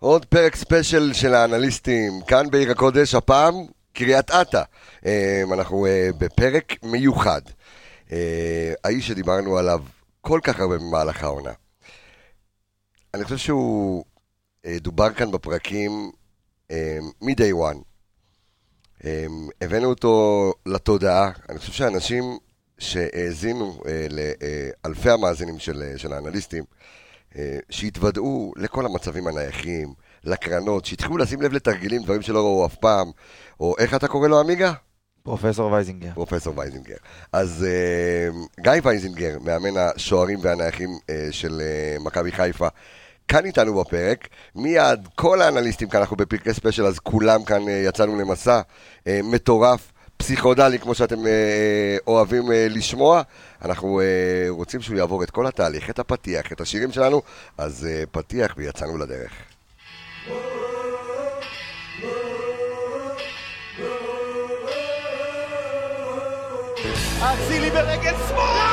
עוד פרק ספיישל של האנליסטים, כאן בעיר הקודש, הפעם קריית אתא. אה, אנחנו אה, בפרק מיוחד. אה, האיש שדיברנו עליו כל כך הרבה במהלך העונה. אני חושב שהוא דובר כאן בפרקים מ-day one. הבאנו אותו לתודעה, אני חושב שאנשים שהאזינו לאלפי המאזינים של, של האנליסטים, אה, שהתוודעו לכל המצבים הנייחים, לקרנות, שהתחילו לשים לב לתרגילים, דברים שלא ראו אף פעם, או איך אתה קורא לו עמיגה? פרופסור וייזינגר. פרופסור וייזינגר. אז uh, גיא וייזינגר, מאמן השוערים והנייחים uh, של uh, מכבי חיפה, כאן איתנו בפרק. מיד, כל האנליסטים כאן, אנחנו בפרקי ספיישל, אז כולם כאן uh, יצאנו למסע uh, מטורף. פסיכודלי, כמו שאתם אה, אוהבים אה, לשמוע. אנחנו אה, רוצים שהוא יעבור את כל התהליך, את הפתיח, את השירים שלנו, אז אה, פתיח ויצאנו לדרך. אצילי ברגל שמאל!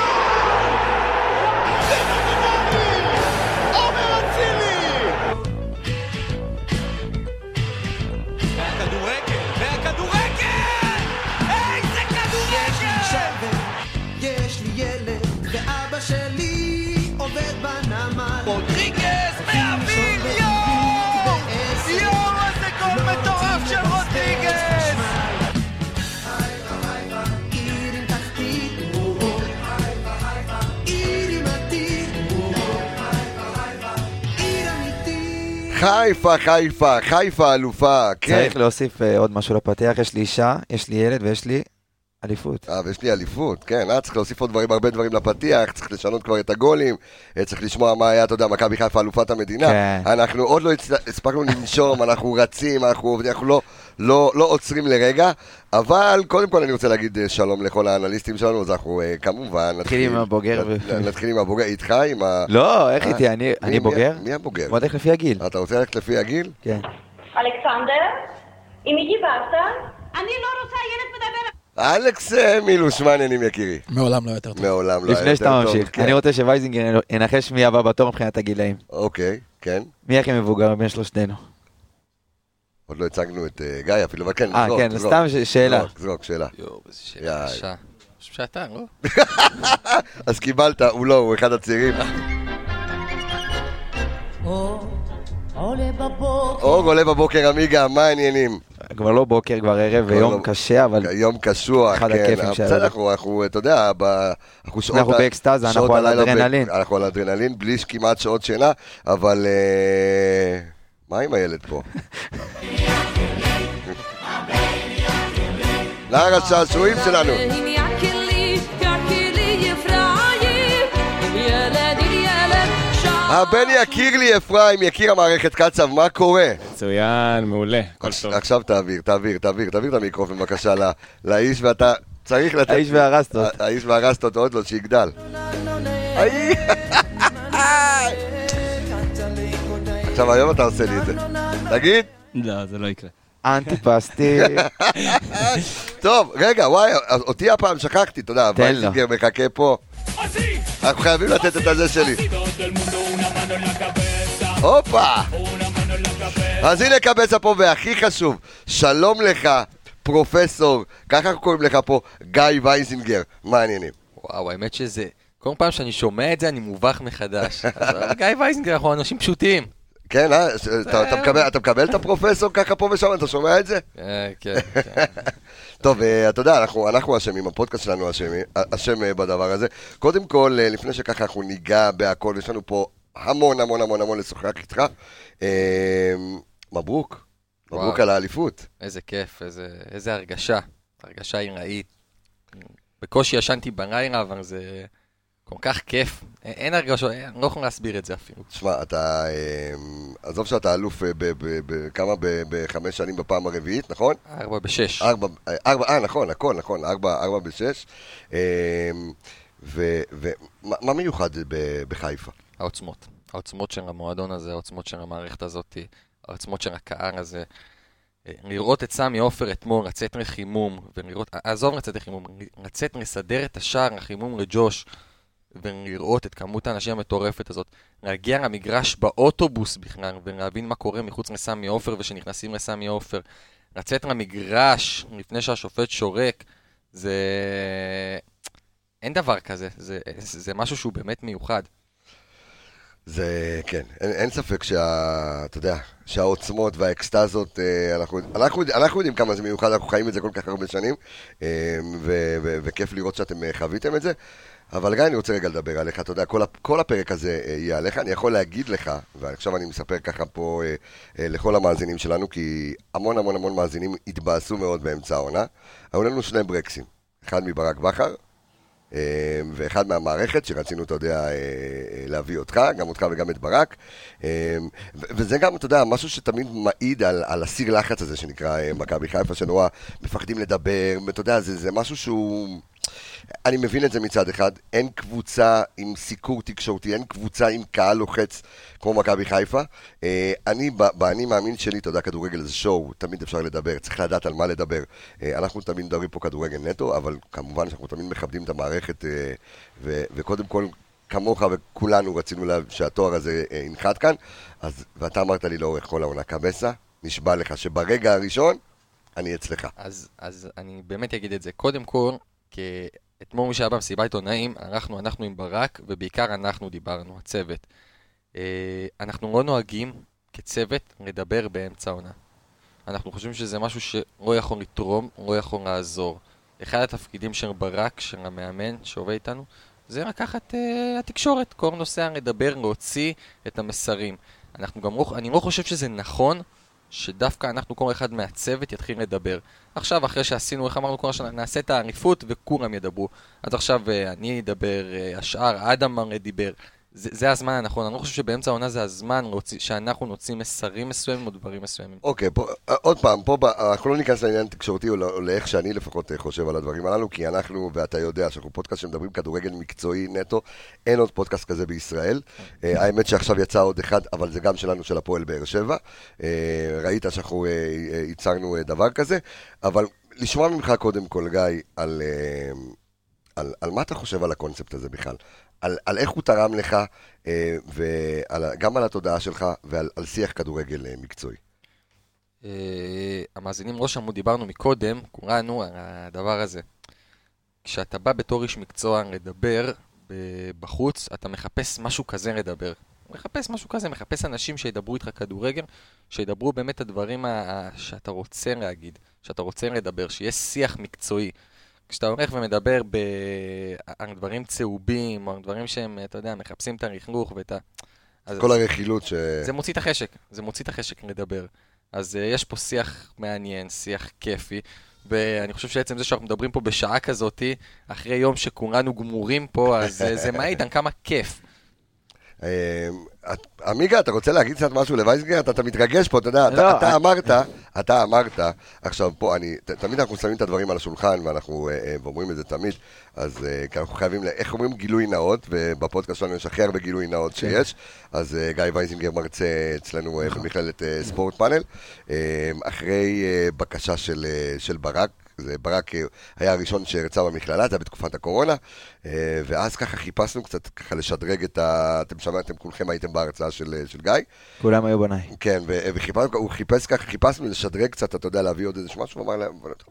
חיפה, חיפה, חיפה אלופה, כן. צריך להוסיף uh, עוד משהו לפתח, יש לי אישה, יש לי ילד ויש לי אליפות. אה, ויש לי אליפות, כן, אה, צריך להוסיף עוד דברים, הרבה דברים לפתיח, צריך לשנות כבר את הגולים, אה, צריך לשמוע מה היה, אתה יודע, מכבי חיפה אלופת המדינה. כן. אנחנו עוד לא הספקנו לנשום, אנחנו רצים, אנחנו עובדים, אנחנו לא, לא, לא עוצרים לרגע, אבל קודם כל אני רוצה להגיד אה, שלום לכל האנליסטים שלנו, אז אנחנו כמובן נתחיל עם הבוגר. נתחיל עם הבוגר, איתך, עם ה... לא, איך איתי, אני בוגר? מי הבוגר? בוא נלך לפי הגיל. אתה רוצה ללכת לפי הגיל? כן. אלכסנדר, עם מי דיברת? אני לא רוצה, ילד מדבר... אלכס אה, מילוש, מה העניינים יקירי? מעולם לא יותר טוב. מעולם לא יותר טוב. לפני שאתה ממשיך, כן. אני רוצה שווייזינגר ינחש מי הבא בתור מבחינת הגילאים. אוקיי, כן. מי הכי מבוגר בין שלושתנו? עוד לא הצגנו את אה, גיא אפילו, אבל כן, זרוק, אה, כן, סתם שאלה. זרוק, זרוק, שאלה. יואו, איזה שאלה קשה. שאתה, לא? אז קיבלת, הוא לא, הוא אחד הצעירים. אור עולה בבוקר, עמיגה, מה העניינים? כבר לא בוקר, כבר ערב ויום לא... קשה, אבל... יום קשוח, אחד כן. הכיפים שלנו. בסדר, אנחנו, אתה יודע. אנחנו שעות... אנחנו באקסטזה, אנחנו על אדרנלין. אנחנו על אדרנלין, בלי כמעט שעות שינה, אבל... אה... מה עם הילד פה? נער השעשועים שלנו. הבן יקיר לי אפרים, יקיר המערכת קצב, מה קורה? מצוין, מעולה, הכל טוב. עכשיו תעביר, תעביר, תעביר, תעביר את המיקרופון בבקשה לאיש ואתה צריך לתת... האיש והרסטות. האיש והרסטות עוד לא, שיגדל. עכשיו היום אתה עושה לי את זה. תגיד. לא, זה לא יקרה. אנטיפסטי. טוב, רגע, וואי, אותי הפעם שכחתי, אתה יודע, וייסינגר מחכה פה. אנחנו חייבים לתת את הזה שלי. הופה! אז הנה קבצה פה, והכי חשוב, שלום לך, פרופסור, ככה קוראים לך פה, גיא וייזינגר, מה העניינים? וואו, האמת שזה... כל פעם שאני שומע את זה אני מובך מחדש. גיא וייזינגר, אנחנו אנשים פשוטים. כן, אה? אתה מקבל את הפרופסור ככה פה ושם, אתה שומע את זה? כן, כן. כן. טוב, אה, אתה יודע, אנחנו אשמים, הפודקאסט שלנו אשם אה, בדבר הזה. קודם כל, לפני שככה אנחנו ניגע בהכל, יש לנו פה המון המון המון המון לשוחח איתך. מברוק, מברוק על האליפות. איזה כיף, איזה הרגשה, הרגשה עיראית. בקושי ישנתי בלילה, אבל זה... כל כך כיף, אין הרגשות, אני לא יכול להסביר את זה אפילו. תשמע, אתה, אמ, עזוב שאתה אלוף אה, כמה, בחמש שנים בפעם הרביעית, נכון? ארבע בשש. ארבע, אה, נכון, הכל, נכון, ארבע, ארבע בשש. אמ, ומה מיוחד בחיפה? העוצמות. העוצמות של המועדון הזה, העוצמות של המערכת הזאת, העוצמות של הקהל הזה. אה, לראות את סמי עופר אתמול לצאת לחימום, ולראות, עזוב לצאת לחימום, לצאת לסדר את השער, החימום לג'וש. ולראות את כמות האנשים המטורפת הזאת, להגיע למגרש באוטובוס בכלל, ולהבין מה קורה מחוץ לסמי עופר ושנכנסים לסמי עופר, לצאת למגרש לפני שהשופט שורק, זה... אין דבר כזה, זה, זה משהו שהוא באמת מיוחד. זה, כן, אין, אין ספק שה... אתה יודע, שהעוצמות והאקסטזות, אה, אנחנו, אנחנו, אנחנו יודעים כמה זה מיוחד, אנחנו חיים את זה כל כך הרבה שנים, אה, ו, ו, וכיף לראות שאתם אה, חוויתם את זה. אבל גיא, אני רוצה רגע לדבר עליך, אתה יודע, כל, כל הפרק הזה יהיה עליך, אני יכול להגיד לך, ועכשיו אני מספר ככה פה לכל המאזינים שלנו, כי המון המון המון מאזינים התבאסו מאוד באמצע העונה. היו לנו שני ברקסים, אחד מברק בכר, אה, ואחד מהמערכת שרצינו, אתה יודע, אה, אה, להביא אותך, גם אותך וגם את ברק. וזה גם, אתה יודע, משהו שתמיד מעיד על, על הסיר לחץ הזה שנקרא מכבי חיפה, שנורא מפחדים לדבר, ואתה יודע, זה, זה משהו שהוא... אני מבין את זה מצד אחד, אין קבוצה עם סיקור תקשורתי, אין קבוצה עם קהל לוחץ כמו מכבי חיפה. אה, אני, באני מאמין שלי, אתה יודע, כדורגל זה שואו, תמיד אפשר לדבר, צריך לדעת על מה לדבר. אה, אנחנו תמיד מדברים פה כדורגל נטו, אבל כמובן שאנחנו תמיד מכבדים את המערכת, אה, וקודם כל, כמוך וכולנו רצינו שהתואר הזה ינחת כאן, אז, ואתה אמרת לי לאורך כל העונה, קבסה, נשבע לך שברגע הראשון, אני אצלך. אז, אז אני באמת אגיד את זה. קודם כל, כי אתמול מי שהיה במסיבת עיתונאים, אנחנו, אנחנו עם ברק, ובעיקר אנחנו דיברנו, הצוות. אה, אנחנו לא נוהגים כצוות לדבר באמצע העונה. אנחנו חושבים שזה משהו שלא יכול לתרום, לא יכול לעזור. אחד התפקידים של ברק, של המאמן שעובד איתנו, זה לקחת uh, התקשורת, כל נוסע לדבר, להוציא את המסרים. אנחנו גם לא, אני לא חושב שזה נכון שדווקא אנחנו, כל אחד מהצוות, יתחיל לדבר. עכשיו, אחרי שעשינו, איך אמרנו כל השנה, נעשה את האריפות וכולם ידברו. אז עכשיו אה, אני אדבר, אה, השאר, אדם הרי דיבר. זה, זה הזמן הנכון, אני לא חושב שבאמצע העונה זה הזמן רוצי, שאנחנו נוציא מסרים מסוימים או דברים מסוימים. אוקיי, פה, אה, עוד פעם, פה אנחנו לא ניכנס לעניין תקשורתי או, לא, לאיך שאני לפחות חושב על הדברים הללו, כי אנחנו, ואתה יודע, שאנחנו פודקאסט שמדברים כדורגל מקצועי נטו, אין עוד פודקאסט כזה בישראל. אה, האמת שעכשיו יצא עוד אחד, אבל זה גם שלנו של הפועל באר שבע. אה, ראית שאנחנו ייצרנו דבר כזה, אבל לשמוע ממך קודם כל, גיא, על... על, על מה אתה חושב על הקונספט הזה בכלל? על, על איך הוא תרם לך, אה, וגם על התודעה שלך, ועל על שיח כדורגל אה, מקצועי. אה, המאזינים לא שמעו, דיברנו מקודם, כולנו על הדבר הזה. כשאתה בא בתור איש מקצוע לדבר בחוץ, אתה מחפש משהו כזה לדבר. מחפש משהו כזה, מחפש אנשים שידברו איתך כדורגל, שידברו באמת את הדברים שאתה רוצה להגיד, שאתה רוצה לדבר, שיהיה שיח מקצועי. כשאתה הולך ומדבר ב... על דברים צהובים, או על דברים שהם, אתה יודע, מחפשים את הרכלוך ואת ה... אז כל הרכילות ש... זה מוציא את החשק, זה מוציא את החשק לדבר. אז uh, יש פה שיח מעניין, שיח כיפי, ואני חושב שעצם זה שאנחנו מדברים פה בשעה כזאתי, אחרי יום שכולנו גמורים פה, אז uh, זה מעיד על כמה כיף. אה, עמיגה, אתה רוצה להגיד קצת משהו לווייסגר? אתה מתרגש פה, אתה יודע, לא, אתה אמרת, אתה אמרת, עכשיו פה, אני, תמיד אנחנו שמים את הדברים על השולחן, ואנחנו אה, אה, אומרים את זה תמיד, אז אנחנו חייבים, איך אומרים גילוי נאות, ובפודקאסט שלנו יש הכי הרבה גילוי נאות כן. שיש, אז גיא וייזינגר מרצה אצלנו נכון. במכללת ספורט פאנל, אחרי בקשה של ברק, זה ברק אה, היה הראשון שהרצה במכללה, זה היה בתקופת הקורונה, אה, ואז ככה חיפשנו קצת ככה לשדרג את ה... אתם שמעתם, כולכם הייתם בהרצאה של, אה, של גיא. כולם היו בניי. כן, והוא חיפש ככה, חיפשנו לשדרג קצת, אתה יודע, להביא עוד איזה משהו,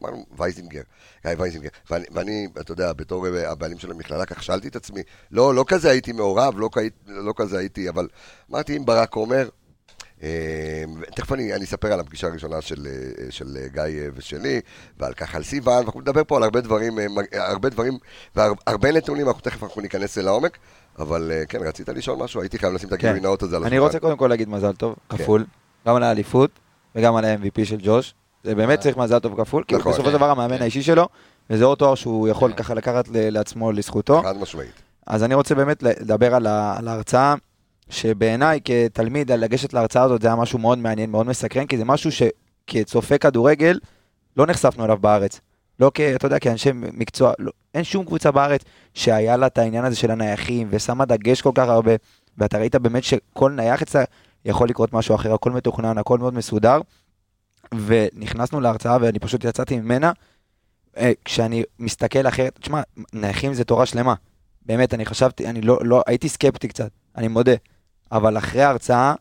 אמרנו וייזינגר, גיא וייזינגר. ואני, ואני, אתה יודע, בתור הבעלים של המכללה, ככה שאלתי את עצמי, לא, לא כזה הייתי מעורב, לא, לא כזה הייתי, אבל אמרתי, אם ברק אומר, תכף אני, אני אספר על הפגישה הראשונה של, אה, של גיא ושלי, ועל כך על סיוון, ואנחנו נדבר פה על הרבה דברים, אה, הרבה דברים, והרבה נתונים, אנחנו תכף אנחנו ניכנס לעומק, אבל אה, כן, רצית לשאול משהו? הייתי חייב לשים את הגילוי כן. נאות הזה על השולחן. אני רוצה קודם כל להגיד מזל טוב, כן. כפול, כן. גם על האליפות וגם על ה-MVP של ג'וש. זה באמת צריך מזל טוב כפול, כי נכון, בסופו של דבר המאמן האישי שלו, וזה עוד תואר שהוא יכול ככה לקחת לעצמו לזכותו. חד משמעית. אז אני רוצה באמת לדבר על ההרצאה. שבעיניי כתלמיד לגשת להרצאה הזאת זה היה משהו מאוד מעניין, מאוד מסקרן, כי זה משהו שכצופה כדורגל לא נחשפנו אליו בארץ. לא כ... אתה יודע, כאנשי מקצוע, לא, אין שום קבוצה בארץ שהיה לה את העניין הזה של הנייחים, ושמה דגש כל כך הרבה, ואתה ראית באמת שכל נייח אצלה יכול לקרות משהו אחר, הכל מתוכנן, הכל מאוד מסודר, ונכנסנו להרצאה ואני פשוט יצאתי ממנה, אה, כשאני מסתכל אחרת, תשמע, נייחים זה תורה שלמה. באמת, אני חשבתי, אני לא, לא, הייתי סקפטי קצת, אני מודה. אבל אחרי ההרצאה,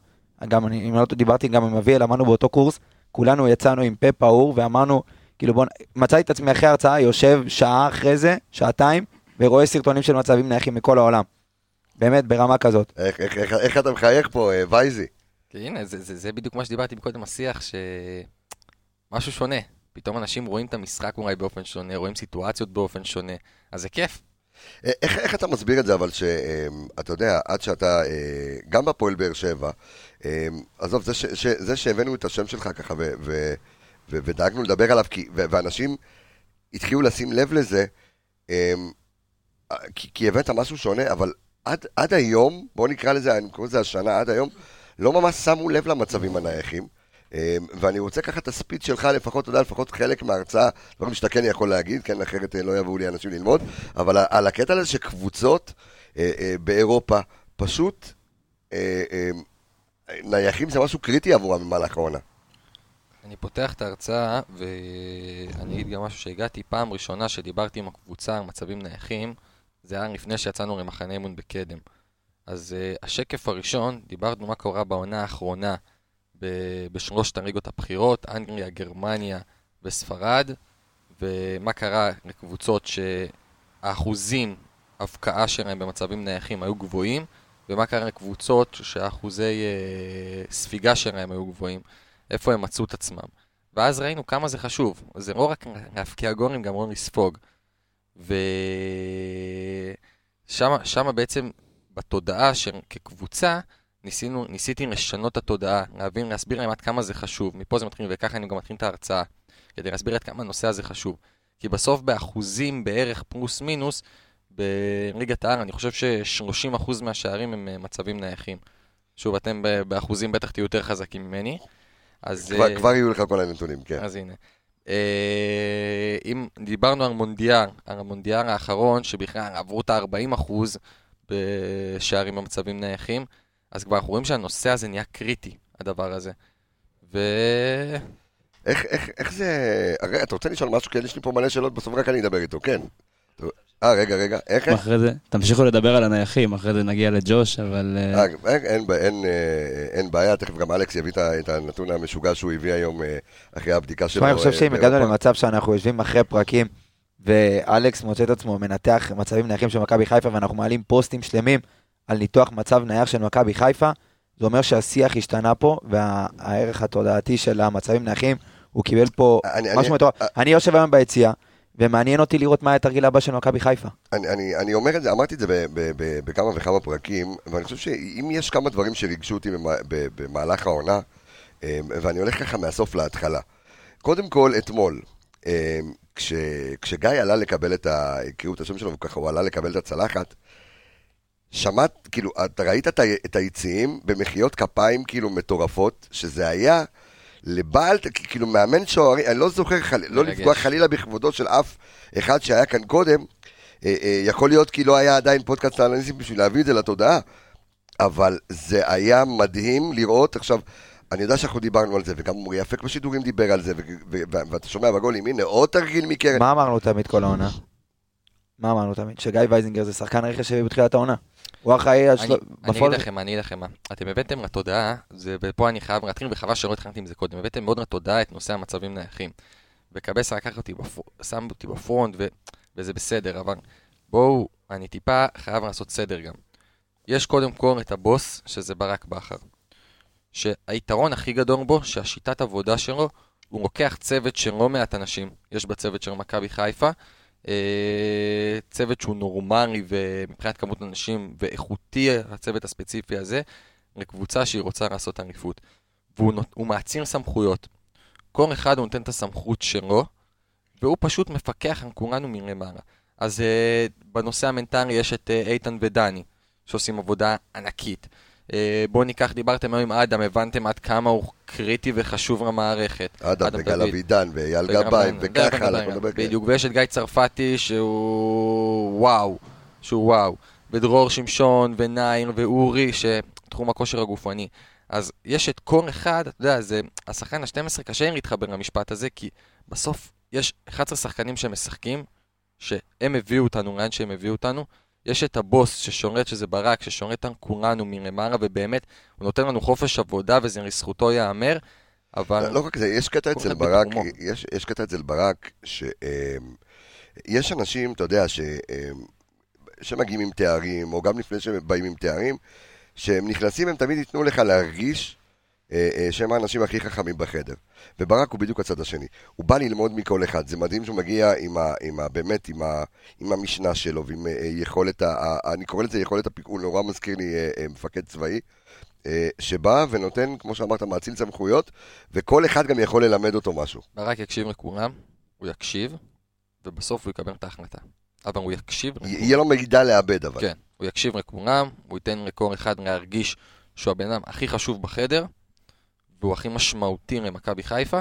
גם אני, אם לא דיברתי גם עם אביאל, למדנו באותו קורס, כולנו יצאנו עם פה פעור ואמרנו, כאילו בוא, מצאתי את עצמי אחרי ההרצאה, יושב שעה אחרי זה, שעתיים, ורואה סרטונים של מצבים נייחים מכל העולם. באמת, ברמה כזאת. איך- איך- איך- איך אתה מחייך פה, אה, וייזי? כי הנה, זה, זה, זה בדיוק מה שדיברתי קודם בשיח, שמשהו שונה. פתאום אנשים רואים את המשחק אולי באופן שונה, רואים סיטואציות באופן שונה, אז זה כיף. אה, איך, איך אתה מסביר את זה, אבל שאתה יודע, עד שאתה, אה, גם בפועל באר שבע, אה, עזוב, זה, ש, ש, זה שהבאנו את השם שלך ככה ו, ו, ו, ודאגנו לדבר עליו, כי, ו, ואנשים התחילו לשים לב לזה, אה, כי, כי הבאת משהו שונה, אבל עד, עד היום, בואו נקרא לזה, אני קורא לזה השנה, עד היום, לא ממש שמו לב למצבים הנייחים. אה, ואני רוצה ככה את הספיץ שלך לפחות, אתה יודע, לפחות חלק מההרצאה, דברים שאתה כן יכול להגיד, כן, אחרת אה, לא יבואו לי אנשים ללמוד, אבל על הקטע הזה שקבוצות אה, אה, באירופה פשוט נייחים זה משהו קריטי עבורם במהלך העונה. אני פותח את ההרצאה, ואני אגיד גם משהו שהגעתי פעם ראשונה שדיברתי עם הקבוצה על מצבים נייחים, זה היה לפני שיצאנו למחנה אימון בקדם. אז השקף הראשון, דיברנו מה קורה בעונה האחרונה בשלושת הליגות הבכירות, אנגליה, גרמניה וספרד, ומה קרה לקבוצות שהאחוזים הבקעה שלהם במצבים נייחים היו גבוהים, ומה קרה לקבוצות שהאחוזי uh, ספיגה שלהם היו גבוהים. איפה הם מצאו את עצמם. ואז ראינו כמה זה חשוב. זה לא רק להפקיע גולים, גם לא לספוג. ושם בעצם, בתודעה של כקבוצה, ניסינו, ניסיתי לשנות את התודעה, להבין, להסביר להם עד כמה זה חשוב. מפה זה מתחיל, וככה אני גם מתחיל את ההרצאה, כדי להסביר עד כמה הנושא הזה חשוב. כי בסוף באחוזים בערך פלוס מינוס, בליגת העל, אני חושב ש-30% מהשערים הם אה, מצבים נייחים. שוב, אתם באחוזים בטח תהיו יותר חזקים ממני. אז... כבר, אה, כבר יהיו לך כל הנתונים, כן. אז הנה. אה, אם דיברנו על מונדיאל, על המונדיאל האחרון, שבכלל עברו את ה-40% בשערים במצבים נייחים, אז כבר אנחנו רואים שהנושא הזה נהיה קריטי, הדבר הזה. ו... איך, איך, איך זה... הרי, אתה רוצה לשאול משהו? כן, יש לי פה מלא שאלות, בסוף רק אני אדבר איתו, כן. אה, רגע, רגע, איך? אחרי זה, תמשיכו לדבר על הנייחים, אחרי זה נגיע לג'וש, אבל... אה, אה, אין, אה, אין בעיה, תכף גם אלכס יביא את הנתון המשוגע שהוא הביא היום אחרי הבדיקה שלו. אני חושב שאם הגענו. למצב שאנחנו יושבים אחרי פרקים, ואלכס מוצא את עצמו מנתח מצבים נייחים של מכבי חיפה, ואנחנו מעלים פוסטים שלמים על ניתוח מצב נייח של מכבי חיפה, זה אומר שהשיח השתנה פה, והערך התודעתי של המצבים נייחים, הוא קיבל פה אני- משהו אני- מטורף. אה, אני יושב היום ביציאה, ומעניין אותי לראות מה התרגיל הבא של מכבי חיפה. אני, אני, אני אומר את זה, אמרתי את זה ב, ב, ב, בכמה וכמה פרקים, ואני חושב שאם יש כמה דברים שריגשו אותי במה, במהלך העונה, אה, ואני הולך ככה מהסוף להתחלה. קודם כל, אתמול, אה, כש, כשגיא עלה לקבל את ה... הקריאו את השם שלו, וככה הוא עלה לקבל את הצלחת, שמעת, כאילו, אתה ראית את, ה, את היציעים במחיאות כפיים כאילו מטורפות, שזה היה לבעל, כאילו מאמן שוערים, אני לא זוכר, חל, לא מרגש. לפגוע חלילה בכבודו של אף אחד שהיה כאן קודם, אה, אה, יכול להיות כי לא היה עדיין פודקאסט האנליסטים בשביל להביא את זה לתודעה, אבל זה היה מדהים לראות, עכשיו, אני יודע שאנחנו דיברנו על זה, וגם אורי אפק בשידורים דיבר על זה, ו- ו- ו- ואתה שומע בגולים, הנה עוד תרגיל מקרן. מה אמרנו תמיד כל העונה? מה אמרנו תמיד? שגיא וייזינגר זה שחקן רכש שהביא בתחילת העונה. הוא אחראי על אני, של... אני אגיד לכם מה, אני אגיד לכם מה. אתם הבאתם לתודעה, ופה אני חייב להתחיל, וחבל שלא התחלתי עם זה קודם, הבאתם מאוד לתודעה את נושא המצבים נייחים. וקבסה לקח אותי. שם אותי בפרונט, ו... וזה בסדר, אבל בואו, אני טיפה חייב לעשות סדר גם. יש קודם כל את הבוס, שזה ברק בכר. שהיתרון הכי גדול בו, שהשיטת עבודה שלו, הוא לוקח צוות של לא מעט אנשים, יש בצוות של מכבי חיפה, צוות שהוא נורמלי ומבחינת כמות אנשים ואיכותי, הצוות הספציפי הזה, לקבוצה שהיא רוצה לעשות אליפות. והוא נות- הוא מעציר סמכויות. כל אחד הוא נותן את הסמכות שלו, והוא פשוט מפקח על כולנו מלמעלה. אז אה, בנושא המנטלי יש את אה, איתן ודני, שעושים עבודה ענקית. אה, בואו ניקח, דיברתם היום עם אדם, הבנתם עד כמה הוא קריטי וחשוב למערכת. אדם וגל דוד. אבידן ואייל גבאי וככה, אנחנו נדבר כאלה. בדיוק, ויש את גיא צרפתי שהוא וואו, שהוא וואו, ודרור שמשון ונאיר ואורי, שתחום הכושר הגופני. אז יש את כל אחד, אתה יודע, זה, השחקן ה-12 קשה להתחבר למשפט הזה, כי בסוף יש 11 שחקנים שמשחקים, שהם הביאו אותנו לאן שהם הביאו אותנו, יש את הבוס ששורט, שזה ברק, ששורט על כולנו מלמעלה, ובאמת, הוא נותן לנו חופש עבודה, וזה לזכותו ייאמר, אבל... לא, לא רק זה, יש קטע אצל ברק. יש, יש קטע אצל ברק, שיש אנשים, אתה יודע, ש, אמ, שמגיעים עם תארים, או גם לפני שהם באים עם תארים, שהם נכנסים, הם תמיד ייתנו לך להרגיש שהם האנשים הכי חכמים בחדר. וברק הוא בדיוק הצד השני. הוא בא ללמוד מכל אחד. זה מדהים שהוא מגיע עם ה, עם ה, באמת, עם, ה, עם המשנה שלו, ועם אה, יכולת, ה, אני קורא לזה יכולת הפיקוד, נורא מזכיר לי אה, אה, מפקד צבאי. אה, שבא ונותן, כמו שאמרת, מאציל סמכויות, וכל אחד גם יכול ללמד אותו משהו. ברק יקשיב לכולם, הוא יקשיב, ובסוף הוא יקבל את ההחלטה. אבל הוא יקשיב י-. יהיה לו מידע לאבד, אבל. כן, הוא יקשיב לכולם, הוא ייתן לכל אחד להרגיש שהוא הבן אדם הכי חשוב בחדר, והוא הכי משמעותי למכבי חיפה,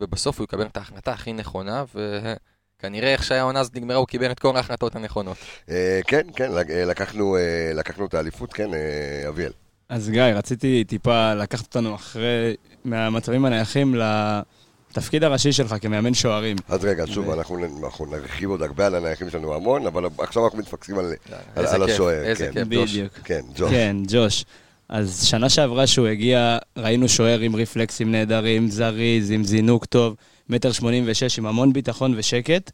ובסוף הוא יקבל את ההחלטה הכי נכונה, וכנראה איך שהעונה הזאת נגמרה, הוא קיבל את כל ההחלטות הנכונות. אה, כן, כן, אה, לקחנו, אה, לקחנו את האליפות, כן, אביאל. אז גיא, רציתי טיפה לקחת אותנו אחרי, מהמצבים הנייחים לתפקיד הראשי שלך כמאמן שוערים. אז רגע, שוב, ו- אנחנו נרחיב עוד הרבה על הנייחים שלנו המון, אבל עכשיו אנחנו מתפקסים על על- איזה על כיף, השוער. איזה כן. כיף, ג'וש. כן, ג'וש. כן, ג'וש. אז שנה שעברה שהוא הגיע, ראינו שוער עם רפלקסים נהדרים, זריז, עם זינוק טוב, מטר שמונים ושש, עם המון ביטחון ושקט,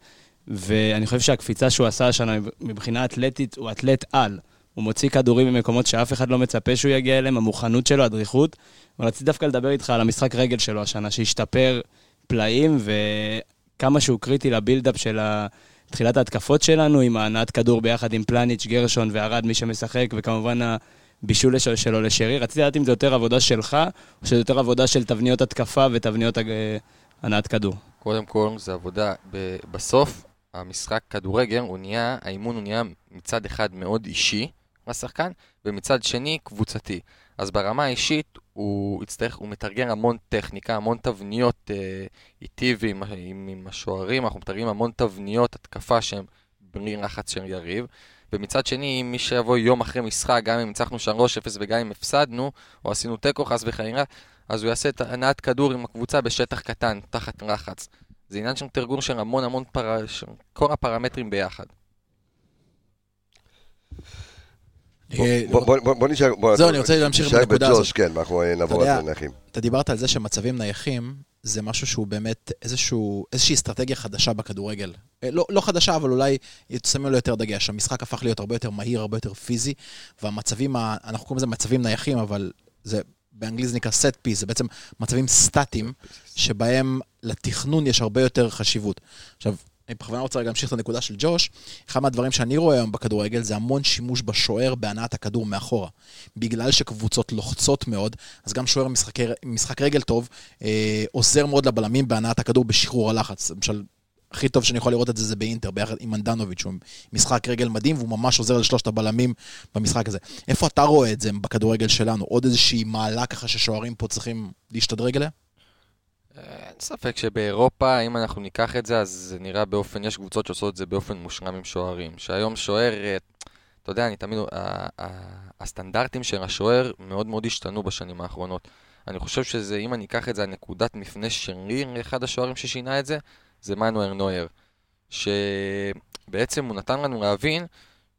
ואני חושב שהקפיצה שהוא עשה השנה מבחינה אתלטית, הוא אתלט על. הוא מוציא כדורים ממקומות שאף אחד לא מצפה שהוא יגיע אליהם, המוכנות שלו, הדריכות. אבל רציתי דווקא לדבר איתך על המשחק רגל שלו השנה, שהשתפר פלאים, וכמה שהוא קריטי לבילדאפ של. תחילת ההתקפות שלנו, עם ההנעת כדור ביחד עם פלניץ', גרשון וערד, מי שמשחק, וכמובן הבישול של- שלו לשרי. רציתי לדעת אם זה יותר עבודה שלך, או שזה יותר עבודה של תבניות התקפה ותבניות הג- הנעת כדור. קודם כל, זה עבודה, ב- בסוף, המשחק כדורגל, הוא נהיה, האימון הוא נהיה מצד אחד מאוד אישי לשחקן, ומצד שני קבוצתי. אז ברמה האישית, הוא יצטרך, הוא מתרגל המון טכניקה, המון תבניות אה, איטי ועם עם, עם השוערים, אנחנו מתרגלים המון תבניות התקפה שהן בלי לחץ של יריב. ומצד שני, אם מי שיבוא יום אחרי משחק, גם אם ניצחנו 3-0 וגם אם הפסדנו, או עשינו תיקו חס וחלילה, אז הוא יעשה את הנעת כדור עם הקבוצה בשטח קטן, תחת לחץ. זה עניין של תרגול של המון המון פר... כל הפרמטרים ביחד. בוא- אה, בוא- נשאר, בוא- זהו, אני רוצה להמשיך נשאר בנקודה בג'וש, הזאת. כן, ואנחנו אה, נעבור אתה יודע, על הנייחים. אתה דיברת על זה שמצבים נייחים זה משהו שהוא באמת איזשהו, איזושהי אסטרטגיה חדשה בכדורגל. אה, לא, לא חדשה, אבל אולי שמים לו יותר דגש. המשחק הפך להיות הרבה יותר מהיר, הרבה יותר פיזי, והמצבים, ה- אנחנו קוראים לזה מצבים נייחים, אבל זה באנגלית זה נקרא set piece, זה בעצם מצבים סטטיים, שבהם לתכנון יש הרבה יותר חשיבות. עכשיו, אני בכוונה רוצה להמשיך את הנקודה של ג'וש. אחד מהדברים שאני רואה היום בכדורגל זה המון שימוש בשוער בהנעת הכדור מאחורה. בגלל שקבוצות לוחצות מאוד, אז גם שוער משחק, משחק רגל טוב אה, עוזר מאוד לבלמים בהנעת הכדור בשחרור הלחץ. למשל, הכי טוב שאני יכול לראות את זה זה באינטר, ביחד עם מנדנוביץ', שהוא משחק רגל מדהים, והוא ממש עוזר לשלושת הבלמים במשחק הזה. איפה אתה רואה את זה בכדורגל שלנו? עוד איזושהי מעלה ככה ששוערים פה צריכים להשתדרג אליה? אה, אין ספק שבאירופה, אם אנחנו ניקח את זה, אז זה נראה באופן, יש קבוצות שעושות את זה באופן מושלם עם שוערים. שהיום שוער, אה, אתה יודע, אני תמיד, הסטנדרטים של השוער מאוד מאוד השתנו בשנים האחרונות. אני חושב שזה, אם אני אקח את זה, הנקודת מפנה שלי לאחד השוערים ששינה את זה, זה מנואר נויר. שבעצם הוא נתן לנו להבין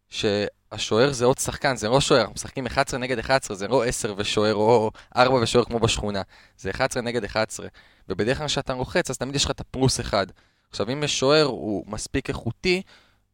שהשוער זה עוד שחקן, זה לא שוער, אנחנו משחקים 11 נגד 11, זה לא 10 ושוער או 4 ושוער כמו בשכונה, זה 11 נגד 11. ובדרך כלל כשאתה לוחץ, אז תמיד יש לך את הפלוס אחד. עכשיו, אם יש שוער, הוא מספיק איכותי,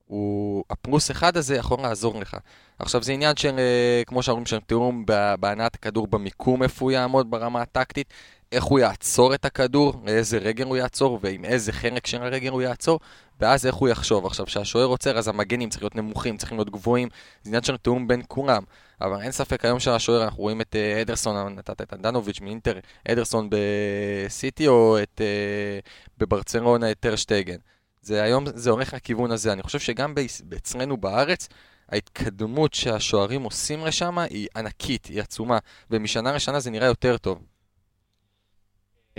הוא, הפלוס אחד הזה יכול לעזור לך. עכשיו, זה עניין של, אה, כמו שאומרים, של תיאום בהנעת הכדור במיקום, איפה הוא יעמוד ברמה הטקטית, איך הוא יעצור את הכדור, לאיזה רגל הוא יעצור, ועם איזה חלק של הרגל הוא יעצור, ואז איך הוא יחשוב. עכשיו, כשהשוער עוצר, אז המגנים צריכים להיות נמוכים, צריכים להיות גבוהים, זה עניין של תיאום בין כולם. אבל אין ספק, היום של השוער אנחנו רואים את אה, אדרסון, נתת את אנדנוביץ' מאינטר, אדרסון בסיטי, או את, אה, בברצלונה את טרשטייגן. זה היום, זה הולך לכיוון הזה. אני חושב שגם אצלנו בארץ, ההתקדמות שהשוערים עושים לשם היא ענקית, היא עצומה, ומשנה לשנה זה נראה יותר טוב.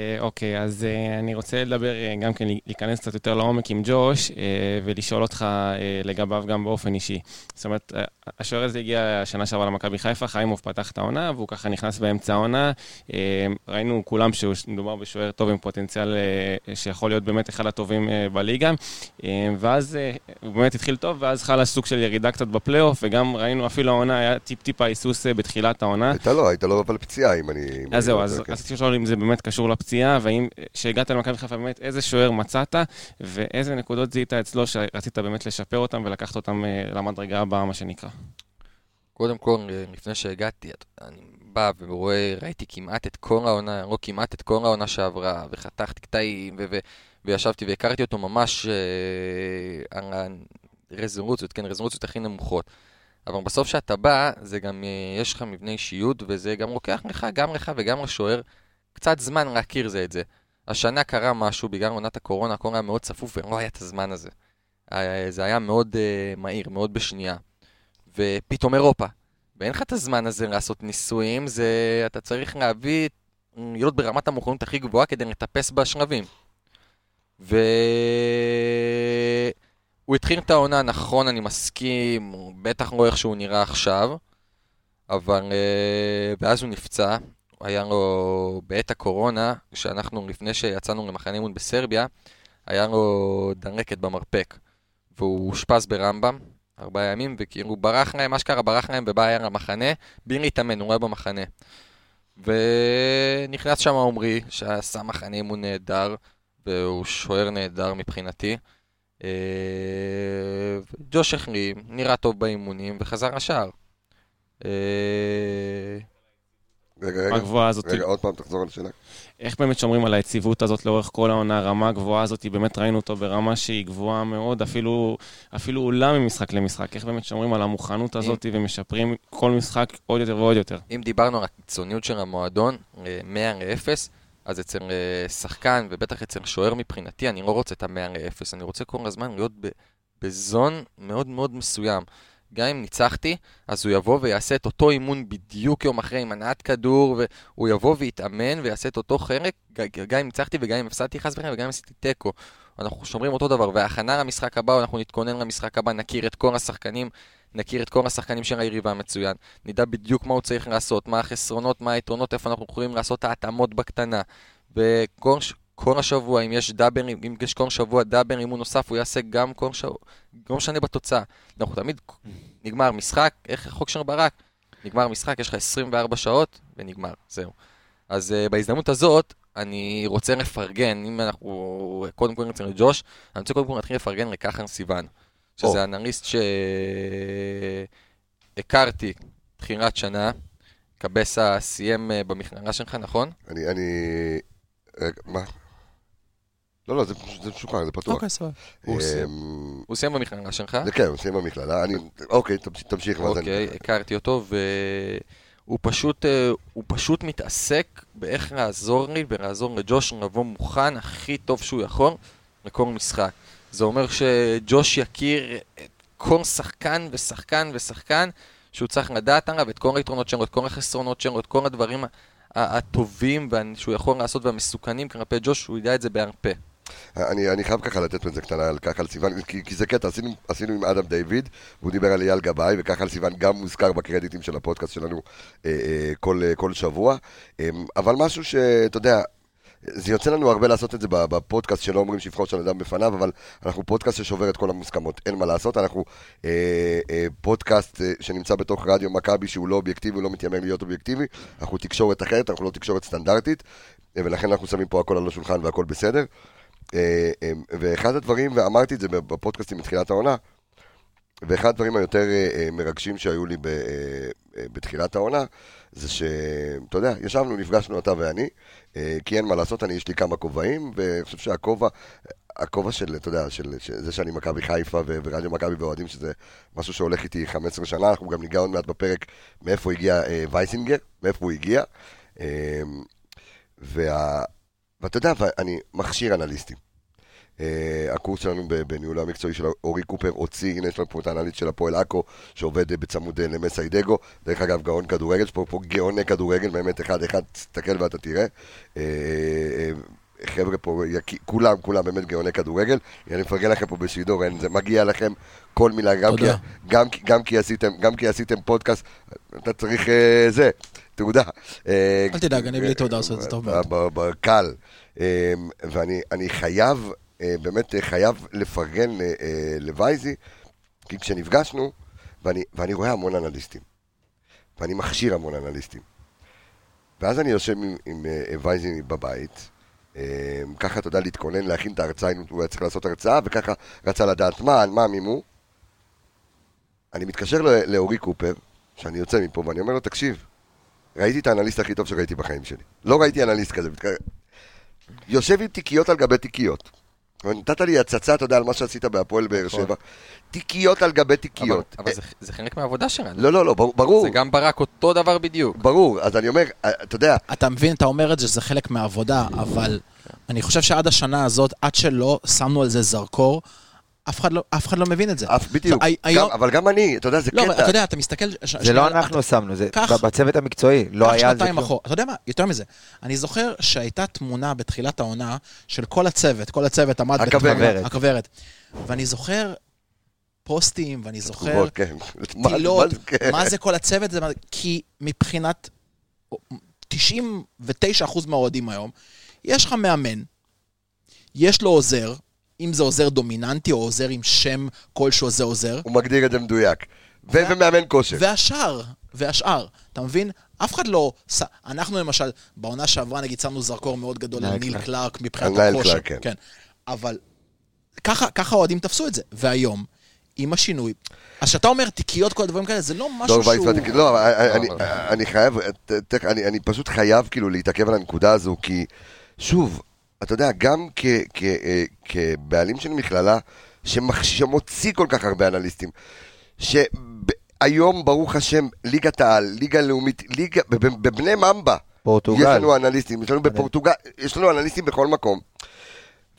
אה, אוקיי, אז אה, אני רוצה לדבר, אה, גם כן להיכנס קצת יותר לעומק עם ג'וש, ולשאול אותך לגביו גם באופן אישי. זאת אומרת, השוער הזה הגיע השנה שעברה למכבי חיפה, חיימוב פתח את העונה, והוא ככה נכנס באמצע העונה. ראינו כולם שמדובר בשוער טוב עם פוטנציאל שיכול להיות באמת אחד הטובים בליגה. ואז הוא באמת התחיל טוב, ואז חלה סוג של ירידה קצת בפלייאוף, וגם ראינו אפילו העונה היה טיפ-טיפה היסוס בתחילת העונה. הייתה לו, הייתה לו אבל פציעה, אם אני... אז זהו, אז רציתי לשאול אם זה באמת קשור לפציעה, והאם כשהגעת למכבי חיפה באמת איזה שוער מצאת, ואיזה נקודות זיהית אצלו שרצית באמת לשפר אותם ולקחת אותם אה, למדרגה הבאה, מה שנקרא. קודם כל, אה, לפני שהגעתי, אני בא ורואה, ראיתי כמעט את כל העונה, לא כמעט את כל העונה שעברה, וחתכתי קטעים, ו- ו- וישבתי והכרתי אותו ממש אה, על הרזולוציות, כן, רזולוציות הכי נמוכות. אבל בסוף כשאתה בא, זה גם, אה, יש לך מבנה אישיות, וזה גם לוקח לך, גם לך וגם לשוער, קצת זמן להכיר זה את זה. השנה קרה משהו בגלל עונת הקורונה, הקורונה היה מאוד צפוף ולא היה את הזמן הזה. זה היה מאוד uh, מהיר, מאוד בשנייה. ופתאום אירופה. ואין לך את הזמן הזה לעשות ניסויים, זה... אתה צריך להביא, להיות ברמת המוכנות הכי גבוהה כדי לטפס בשלבים. והוא התחיל את העונה, נכון, אני מסכים, הוא בטח לא איך שהוא נראה עכשיו, אבל... ואז הוא נפצע, היה לו בעת הקורונה, שאנחנו, לפני שיצאנו למחנה אימון בסרביה, היה לו דלקת במרפק. והוא אושפז ברמב"ם, ארבעה ימים, וכאילו ברח להם, אשכרה ברח להם ובא היה למחנה, בלי להתאמן, הוא היה במחנה. ונכנס שם עמרי, שעשה מחנה אימון נהדר, והוא שוער נהדר מבחינתי. אה, ג'וש החלים, נראה טוב באימונים, וחזר לשער. רגע, רגע, הגבוהה הזאת. רגע, עוד פעם תחזור על השאלה. איך באמת שומרים על היציבות הזאת לאורך כל העונה, הרמה הגבוהה הזאת, באמת ראינו אותו ברמה שהיא גבוהה מאוד, אפילו, אפילו עולה ממשחק למשחק. איך באמת שומרים על המוכנות הזאת אם... ומשפרים כל משחק עוד יותר ועוד יותר. אם דיברנו על הקיצוניות של המועדון, 100 אה, ל-0, אז אצל אה, שחקן, ובטח אצל שוער מבחינתי, אני לא רוצה את ה-100 ל-0, אני רוצה כל הזמן להיות בזון מאוד מאוד מסוים. גם אם ניצחתי, אז הוא יבוא ויעשה את אותו אימון בדיוק יום אחרי עם הנעת כדור, והוא יבוא ויתאמן ויעשה את אותו חלק, גם אם ניצחתי וגם אם הפסדתי חס וחלילה וגם אם עשיתי תיקו. אנחנו שומרים אותו דבר, וההכנה למשחק הבא, אנחנו נתכונן למשחק הבא, נכיר את כל השחקנים, נכיר את כל השחקנים של היריבה המצוין, נדע בדיוק מה הוא צריך לעשות, מה החסרונות, מה היתרונות, איפה אנחנו יכולים לעשות ההתאמות בקטנה. וכל כל השבוע, אם יש דאבר, אם יש כל שבוע דאבר אימון נוסף, הוא יעשה גם כל שבוע, לא משנה בתוצאה. אנחנו תמיד, נגמר משחק, איך החוק שלנו ברק? נגמר משחק, יש לך 24 שעות, ונגמר, זהו. אז uh, בהזדמנות הזאת, אני רוצה לפרגן, אם אנחנו קודם כל נרצה לג'וש, אני רוצה קודם כל להתחיל לפרגן לכחן סיוון, שזה oh. אנליסט שהכרתי תחילת שנה, קבסה סיים uh, במכללה שלך, נכון? אני, אני... רגע, מה? לא, לא, זה משוחרר, זה פתוח. אוקיי, סבבה. הוא סיים במכללה שלך? זה כן, הוא סיים במכללה. אוקיי, תמשיך. אוקיי, הכרתי אותו, והוא פשוט, אה, הוא פשוט מתעסק באיך לעזור לי ולעזור לג'וש לבוא מוכן הכי טוב שהוא יכול לכל משחק. זה אומר שג'וש יכיר את כל שחקן ושחקן ושחקן שהוא צריך לדעת עליו, את כל היתרונות שלו, את כל החסרונות שלו, את כל הדברים הטובים שהוא יכול לעשות והמסוכנים כלפי ג'וש, הוא ידע את זה בעל פה. אני, אני חייב ככה לתת מזה קטנה על ככה על סיוון, כי, כי זה קטע, עשינו, עשינו עם אדם דיוויד, והוא דיבר על אייל גבאי, וככה על סיוון גם מוזכר בקרדיטים של הפודקאסט שלנו אה, אה, כל, אה, כל שבוע. אה, אבל משהו שאתה יודע, זה יוצא לנו הרבה לעשות את זה בפודקאסט שלא אומרים שבחו של אדם בפניו, אבל אנחנו פודקאסט ששובר את כל המוסכמות, אין מה לעשות, אנחנו אה, אה, פודקאסט אה, שנמצא בתוך רדיו מכבי שהוא לא אובייקטיבי, הוא לא מתיימר להיות אובייקטיבי, אנחנו תקשורת אחרת, אנחנו לא תקשורת סטנדרטית, אה, ולכן אנחנו שמים פה הכל על השולחן והכל בסדר. אה, ואחד הדברים, ואמרתי את זה בפודקאסטים מתחילת העונה, ואחד הדברים היותר אה, מרגשים שהיו לי בתחילת העונה, זה שאתה יודע, ישבנו, נפגשנו אתה ואני, כי אין מה לעשות, אני, יש לי כמה כובעים, ואני חושב שהכובע, הכובע של, אתה יודע, של, של זה שאני מכבי חיפה ורדיו מכבי ואוהדים, שזה משהו שהולך איתי 15 שנה, אנחנו גם ניגע עוד מעט בפרק מאיפה הגיע אה, וייסינגר, מאיפה הוא הגיע. אה, וה... ואתה יודע, אני מכשיר אנליסטים. אה, הקורס שלנו בניהול המקצועי של אורי קופר הוציא, הנה יש לנו פה את האנליסט של הפועל עכו, שעובד אה, בצמוד אה, למסיידגו, דרך אגב גאון כדורגל, יש פה, פה גאוני כדורגל, באמת אחד אחד, תסתכל ואתה תראה. אה, אה, חבר'ה פה, יקי- כולם, כולם באמת גאוני כדורגל. אני מפרגן לכם פה בשידור, אין, זה מגיע לכם כל מילה, גם כי. גם, גם, כי עשיתם, גם כי עשיתם פודקאסט, אתה צריך אה, זה, תעודה. אה, אל תדאג, אני בלי תעודה עושה את זה טוב מאוד. בקל. אה, ואני אני חייב, אה, באמת חייב לפרגן לווייזי, כי כשנפגשנו, ואני, ואני רואה המון אנליסטים, ואני מכשיר המון אנליסטים. ואז אני יושב עם, עם וייזי בבית, ככה, אתה יודע, להתכונן, להכין את ההרצאה, אם הוא היה צריך לעשות הרצאה, וככה רצה לדעת מה, על מה המימו. אני מתקשר לאורי קופר, שאני יוצא מפה, ואני אומר לו, תקשיב, ראיתי את האנליסט הכי טוב שראיתי בחיים שלי. לא ראיתי אנליסט כזה. יושב עם תיקיות על גבי תיקיות. נתת לי הצצה, אתה יודע, על מה שעשית בהפועל באר שבע. תיקיות על גבי אבל, תיקיות. אבל זה, זה חלק מהעבודה שלנו. לא, לא, לא, ברור-. זה גם ברק אותו דבר בדיוק. ברור, אז אני אומר, אתה יודע, אתה מבין, אתה אומר את זה, שזה חלק מהעבודה, אבל אני חושב שעד השנה הזאת, עד שלא שמנו על זה זרקור, אף אחד לא, אף אחד לא מבין את זה. אף בדיוק, הי- היום- גם- אבל גם אני, אתה יודע, זה לא, אבל אתה קטע. יודע, אתה מסתכל... ש- זה לא אתה- אנחנו שמנו, זה קח- בצוות המקצועי, לא היה על זה כלום. אתה יודע מה, יותר מזה, אני זוכר שהייתה תמונה בתחילת העונה של כל הצוות, כל הצוות עמד הכוורת. בתמונה- הכוורת. ואני זוכר פוסטים, ואני זוכר תגובות, כן. מה- זה- כן. מה זה כל הצוות, זה כי מבחינת 99% מהאוהדים היום, יש לך מאמן, יש לו עוזר, אם זה עוזר דומיננטי או עוזר עם שם כלשהו זה עוזר, הוא מגדיר את זה מדויק. ו- ומאמן כושר. והשאר, והשאר, אתה מבין? אף אחד לא... אנחנו למשל, בעונה שעברה נגיד שמנו זרקור מאוד גדול על ניל קלארק. מבחינת הכושר. כן. כן. אבל ככה ככה האוהדים תפסו את זה. והיום, עם השינוי, אז כשאתה אומר תיקיות, כל הדברים כאלה, זה לא משהו וייס שהוא... לא, אני- אני- אבל- אני חייב, אני אני פשוט חייב כאילו להתעכב על הנקודה הזו, כי שוב, אתה יודע, גם כ- כ- אה, כבעלים של מכללה שמח- שמוציא כל כך הרבה אנליסטים, שהיום, ברוך השם, ליגת העל, ליגה לאומית, ליגה, בב- בבני ממבה, פורטוגל. יש לנו אנליסטים, יש לנו בפורטוגל, יש לנו אנליסטים בכל מקום.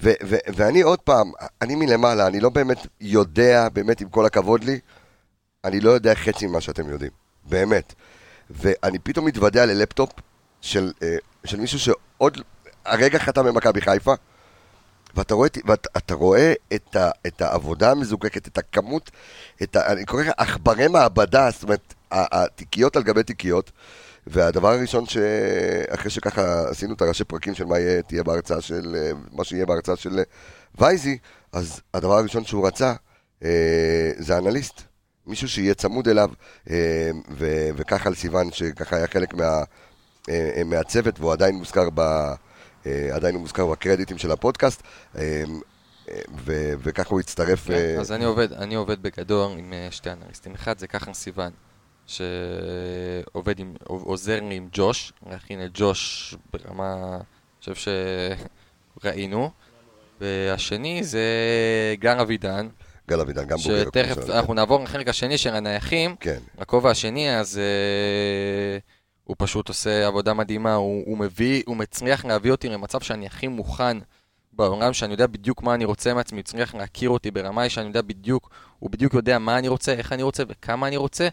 ו- ו- ואני עוד פעם, אני מלמעלה, אני לא באמת יודע, באמת עם כל הכבוד לי, אני לא יודע חצי ממה שאתם יודעים, באמת. ואני פתאום מתוודע ללפטופ של, אה, של מישהו שעוד הרגע חתם במכבי חיפה, ואתה רואה, ואת, רואה את, ה, את העבודה המזוקקת, את הכמות, את ה, אני קורא לך עכברי מעבדה, זאת אומרת, התיקיות על גבי תיקיות. והדבר הראשון שאחרי שככה עשינו את הראשי פרקים של מה יהיה, תהיה בהרצאה של, אה, מה שיהיה בהרצאה של אה, וייזי, אז הדבר הראשון שהוא רצה אה, זה אנליסט. מישהו שיהיה צמוד אליו, אה, וככה על סיוון, שככה היה חלק מה, מהצוות, והוא עדיין מוזכר, ב, עדיין הוא מוזכר בקרדיטים של הפודקאסט, אה, אה, ו- וככה הוא הצטרף. כן, אה, אז אני עובד, אני עובד בגדול עם אה, שתי אנליסטים. אחד זה כחן סיוון, שעובד עם, עוזר לי עם ג'וש, להכין את ג'וש ברמה, אני חושב שראינו. והשני זה גל אבידן, גל אבידן, גם בוגר. שתכף אנחנו נעבור לחלק השני של הנייחים. כן. הכובע השני, אז אה, הוא פשוט עושה עבודה מדהימה, הוא, הוא מביא, הוא מצליח להביא אותי למצב שאני הכי מוכן בעולם, שאני יודע בדיוק מה אני רוצה מעצמי, הוא הצליח להכיר אותי ברמה שאני יודע בדיוק, הוא בדיוק יודע מה אני רוצה, איך אני רוצה וכמה אני רוצה,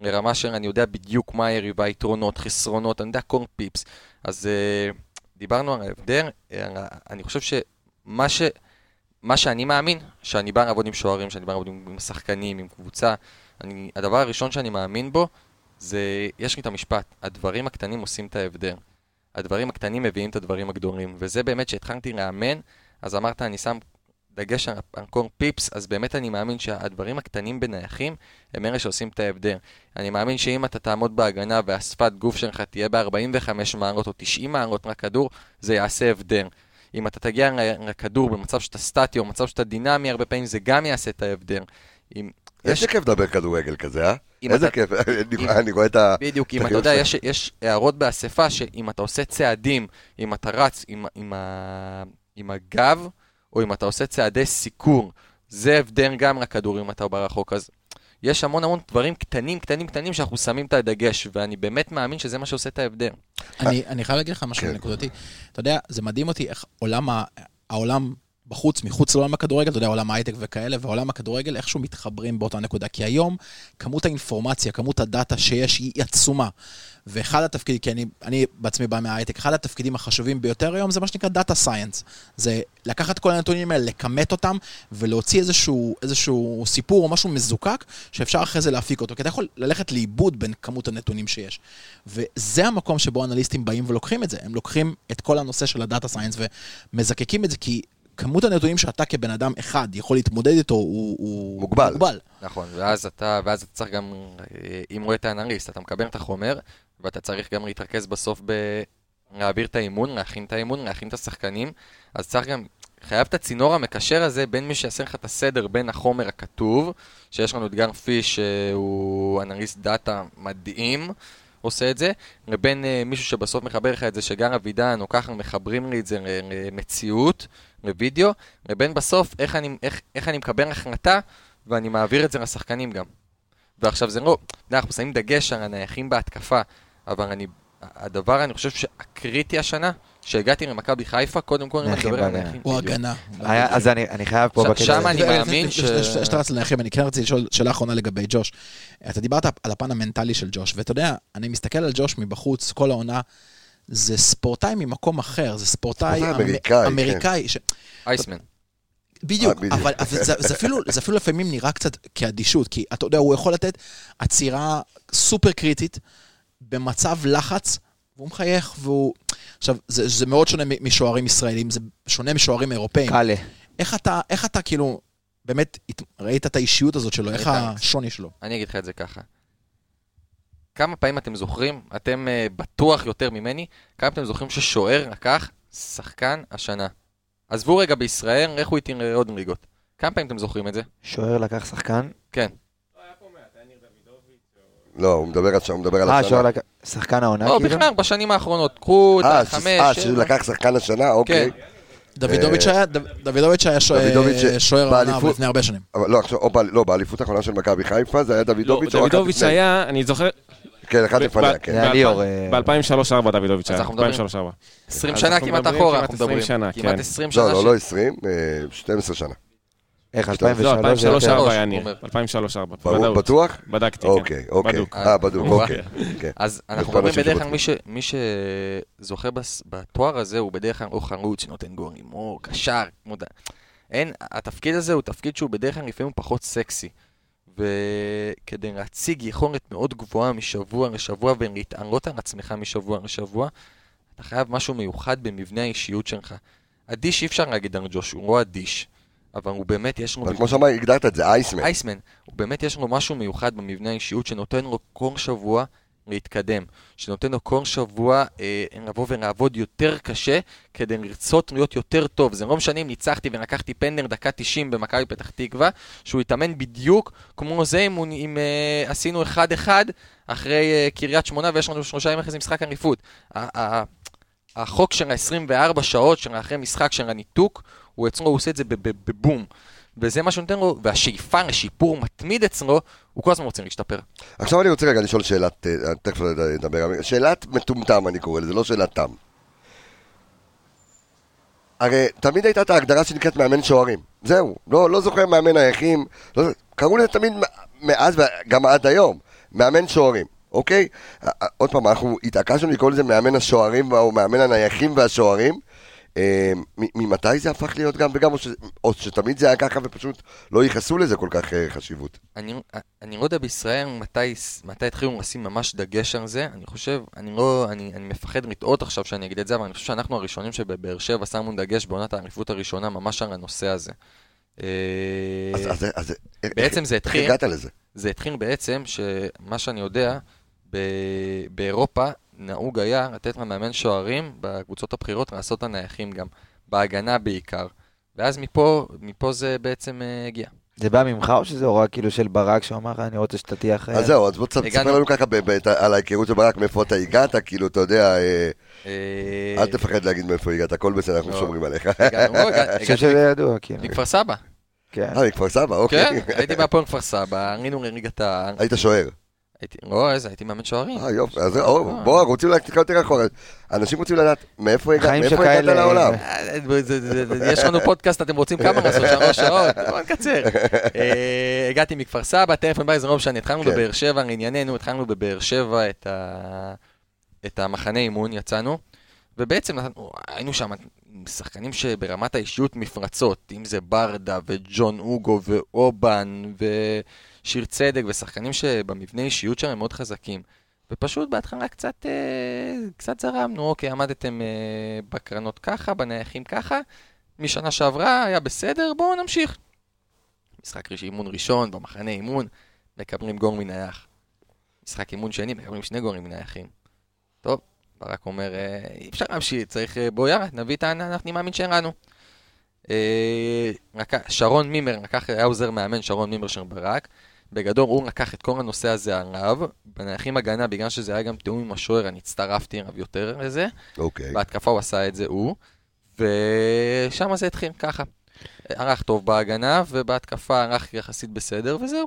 לרמה של אני יודע בדיוק מה היריבה, יתרונות, חסרונות, אני יודע כל פיפס. אז אה, דיברנו על ההבדל, אה, אני חושב שמה ש... מה שאני מאמין, שאני בא לעבוד עם שוערים, שאני בא לעבוד עם עם שחקנים, עם קבוצה, אני, הדבר הראשון שאני מאמין בו, זה, יש לי את המשפט, הדברים הקטנים עושים את ההבדל. הדברים הקטנים מביאים את הדברים הגדולים, וזה באמת שהתחלתי לאמן, אז אמרת, אני שם דגש על, כל פיפס, אז באמת אני מאמין שהדברים הקטנים בנייחים הם אלה שעושים את ההבדל. אני מאמין שאם אתה תעמוד בהגנה והשפת גוף שלך תהיה ב-45 מעלות או 90 מעלות לכדור, זה יעשה הבדל. אם אתה תגיע לכדור במצב שאתה סטטי או במצב שאתה דינמי, הרבה פעמים זה גם יעשה את ההבדל. אם... איזה כיף לדבר כדורגל כזה, אה? איזה כיף, אני- רואה את ה... בדיוק, אם את אתה יודע, יש, יש הערות באספה שאם אתה עושה צעדים, אם אתה רץ עם, הגב, או אם אתה עושה צעדי סיקור, זה הבדל גם לכדור אם אתה ברחוק. אז יש המון המון דברים קטנים, קטנים, קטנים שאנחנו שמים את הדגש, ואני באמת מאמין שזה מה שעושה את ההבדל. אני, אני חייב להגיד לך משהו כן. נקודתי. אתה יודע, זה מדהים אותי איך עולם, העולם בחוץ, מחוץ לעולם הכדורגל, אתה יודע, עולם ההייטק וכאלה, ועולם הכדורגל איכשהו מתחברים באותה נקודה. כי היום, כמות האינפורמציה, כמות הדאטה שיש היא עצומה. ואחד התפקידים, כי אני, אני בעצמי בא מההייטק, אחד התפקידים החשובים ביותר היום זה מה שנקרא דאטה סייאנס. זה לקחת כל הנתונים האלה, לכמת אותם, ולהוציא איזשהו, איזשהו סיפור או משהו מזוקק, שאפשר אחרי זה להפיק אותו. כי אתה יכול ללכת לאיבוד בין כמות הנתונים שיש. וזה המקום שבו אנליסטים באים ולוקחים את זה. הם לוקחים את כל הנושא של הדאטה סייאנס ומזקקים את זה, כי כמות הנתונים שאתה כבן אדם אחד יכול להתמודד איתו הוא, הוא מוגבל. מוגבל. נכון, ואז אתה, ואז אתה צריך גם, אה, אם רואה את האנליסט, אתה מקבל את החומר, ואתה צריך גם להתרכז בסוף בלהעביר את האימון, להכין את האימון, להכין את השחקנים, אז צריך גם, חייב את הצינור המקשר הזה בין מי שיעשה לך את הסדר בין החומר הכתוב, שיש לנו את גר פיש, שהוא אנליסט דאטה מדהים, עושה את זה, לבין uh, מישהו שבסוף מחבר לך את זה, שגר אבידן, או ככה מחברים לי את זה למציאות, לוידאו, לבין בסוף איך אני, איך, איך אני מקבל החלטה ואני מעביר את זה לשחקנים גם. ועכשיו זה לא, אנחנו שמים דגש על הנייחים בהתקפה, אבל אני, הדבר, אני חושב שהקריטי השנה, שהגעתי למכבי חיפה, קודם כל אני מדבר על הנייחים. הוא הגנה. אז אני חייב פה בקטע שם אני מאמין ש... שאתה רץ לנייחים, אני כן רציתי לשאול שאלה אחרונה לגבי ג'וש. אתה דיברת על הפן המנטלי של ג'וש, ואתה יודע, אני מסתכל על ג'וש מבחוץ, כל העונה, זה ספורטאי ממקום אחר, זה ספורטאי אמריקאי, אמריקאי. אייסמן. בדיוק, אבל זה, זה, אפילו, זה אפילו לפעמים נראה קצת כאדישות, כי אתה יודע, הוא יכול לתת עצירה סופר קריטית במצב לחץ, והוא מחייך, והוא... עכשיו, זה, זה מאוד שונה משוערים ישראלים, זה שונה משוערים אירופאים. קאלה. איך אתה, איך אתה כאילו, באמת, ראית את האישיות הזאת שלו, איך השוני שלו? אני אגיד לך את זה ככה. כמה פעמים אתם זוכרים, אתם uh, בטוח יותר ממני, כמה אתם זוכרים ששוער לקח שחקן השנה. עזבו רגע בישראל, איך הוא איתי עוד ליגות. כמה פעמים אתם זוכרים את זה? שוער לקח שחקן? כן. לא, הוא מדבר על הוא מדבר על השנה. אה, שוער לקח... שחקן העונה כאילו? לא, בכלל, בשנים האחרונות. קחו את החמש, אה, שהוא לקח שחקן השנה? אוקיי. כן. דוידוביץ' היה, שוער העונה לפני הרבה שנים. לא, לא, באליפות האחרונה של מכבי חיפה זה היה דוידוביץ'. לא, דוידוביץ' היה, אני זוכר, כן, אחד לפניה, כן. היה ליאור. ב-2003-2004 דוידוביץ' היה. אז אנחנו מדברים 20 שנה כמעט אחורה, אנחנו מדברים. כמעט 20 שנה. לא, לא, לא 20, 12 שנה. איך, לא, 2003? 2003-2004 היה ניר. 2003-2004. בטוח? בדקתי, כן. אוקיי, אוקיי. אה, בדוק, אוקיי. אז אנחנו מדברים בדרך כלל, מי שזוכה בתואר הזה, הוא בדרך כלל או חרוץ שנותן גולים, או קשר, אין, התפקיד הזה הוא תפקיד שהוא בדרך כלל לפעמים פחות סקסי. וכדי להציג יכולת מאוד גבוהה משבוע לשבוע ולהתעלות על עצמך משבוע לשבוע, אתה חייב משהו מיוחד במבנה האישיות שלך. אדיש אי אפשר להגיד על ג'וש, הוא לא אדיש. אבל הוא באמת יש לו... אבל כמו שאמר, הגדרת את זה, אייסמן. אייסמן. הוא באמת יש לו משהו מיוחד במבנה האישיות שנותן לו כל שבוע להתקדם, שנותן לו כל שבוע אה, לבוא ולעבוד יותר קשה כדי לרצות להיות יותר טוב. זה לא משנה אם ניצחתי ולקחתי פנדר דקה 90 במכבי פתח תקווה, שהוא יתאמן בדיוק כמו זה אם, אם, אה, עשינו 1-1 אחרי אה, קריית שמונה ויש לנו שלושה ימים אחרי זה משחק אליפות. החוק של ה-24 שעות של אחרי משחק של הניתוק, הוא הוא עושה את זה בבום. וזה מה שנותן לו, והשאיפה לשיפור מתמיד אצלו, הוא כל הזמן רוצה להשתפר. עכשיו אני רוצה רגע לשאול שאלת, אה, תכף נדבר, שאלת מטומטם אני קורא לזה, לא שאלת תם. הרי תמיד הייתה את ההגדרה שנקראת מאמן שוערים, זהו, לא, לא זוכר מאמן נייחים, לא, קראו לזה תמיד מאז וגם עד היום, מאמן שוערים, אוקיי? עוד פעם, אנחנו התעקשנו לקרוא לזה מאמן השוערים או מאמן הנייחים והשוערים, ממתי זה הפך להיות גם וגם, או, ש, או שתמיד זה היה ככה ופשוט לא ייחסו לזה כל כך אה, חשיבות? אני, אני לא יודע בישראל מתי, מתי התחילו לשים ממש דגש על זה, אני חושב, אני לא, אני, אני מפחד לטעות עכשיו שאני אגיד את זה, אבל אני חושב שאנחנו הראשונים שבבאר שבע שמו דגש בעונת האליפות הראשונה ממש על הנושא הזה. אה, אז, אז, אז בעצם איך, זה התחיל, איך הגעת לזה? זה התחיל בעצם, שמה שאני יודע, באירופה נהוג היה לתת למאמן שוערים בקבוצות הבכירות לעשות הנייחים גם, בהגנה בעיקר. ואז מפה, מפה זה בעצם uh, הגיע. זה בא ממך או שזה הוראה כאילו של ברק שהוא אמר לך אני רוצה שאתה תהיה אחרי... אז זהו, אז בוא תספר לנו ככה על ההיכרות של ברק, מאיפה אתה הגעת, כאילו, אתה יודע, אה, אה, אל תפחד להגיד מאיפה הגעת, הכל בסדר, אנחנו לא. שומרים עליך. אני חושב שזה ידוע, כאילו. מכפר סבא. כן. אה, מכפר סבא, אוקיי. כן, הייתי בהפועל כפר סבא, עלינו לליגת העל. היית שוער. הייתי, לא, איזה, הייתי מאמן שוערים. אה, יופי, אז או, בוא, רוצים ללכת טיפה יותר אחורה. אנשים רוצים לדעת מאיפה הגעת לעולם. אה, זה- זה- זה- יש לנו פודקאסט, אתם רוצים כמה לעשות? שלוש שעות? בואו נקצר. אה, הגעתי מכפר סבא, טלפון זה לא משנה. התחלנו כן. בבאר שבע, לענייננו, התחלנו בבאר שבע את המחנה אימון, יצאנו. ובעצם אנחנו- היינו שם שחקנים שברמת האישיות מפרצות, אם זה ברדה וג'ון אוגו ואובן ושיר צדק ושחקנים שבמבנה אישיות שלהם מאוד חזקים. ופשוט בהתחלה קצת, אה, קצת זרמנו, אוקיי, עמדתם אה, בקרנות ככה, בנייחים ככה, משנה שעברה היה בסדר, בואו נמשיך. משחק אימון ראשון, במחנה אימון, מקבלים גול מנייח. משחק אימון שני, מקבלים שני גולים מנייחים. טוב, ברק אומר, אה, אי אפשר להמשיך, צריך, אה, בוא יאללה, נביא את ה... אני מאמין שלנו. אה, רק- שרון מימר, לקח, היה עוזר מאמן שרון מימר של ברק. בגדול הוא לקח את כל הנושא הזה עליו, בנייחים הגנה, בגלל שזה היה גם תיאום עם השוער, אני הצטרפתי אליו יותר לזה. אוקיי. בהתקפה הוא עשה את זה הוא, ושם זה התחיל ככה. ערך טוב בהגנה, ובהתקפה ערך יחסית בסדר, וזהו.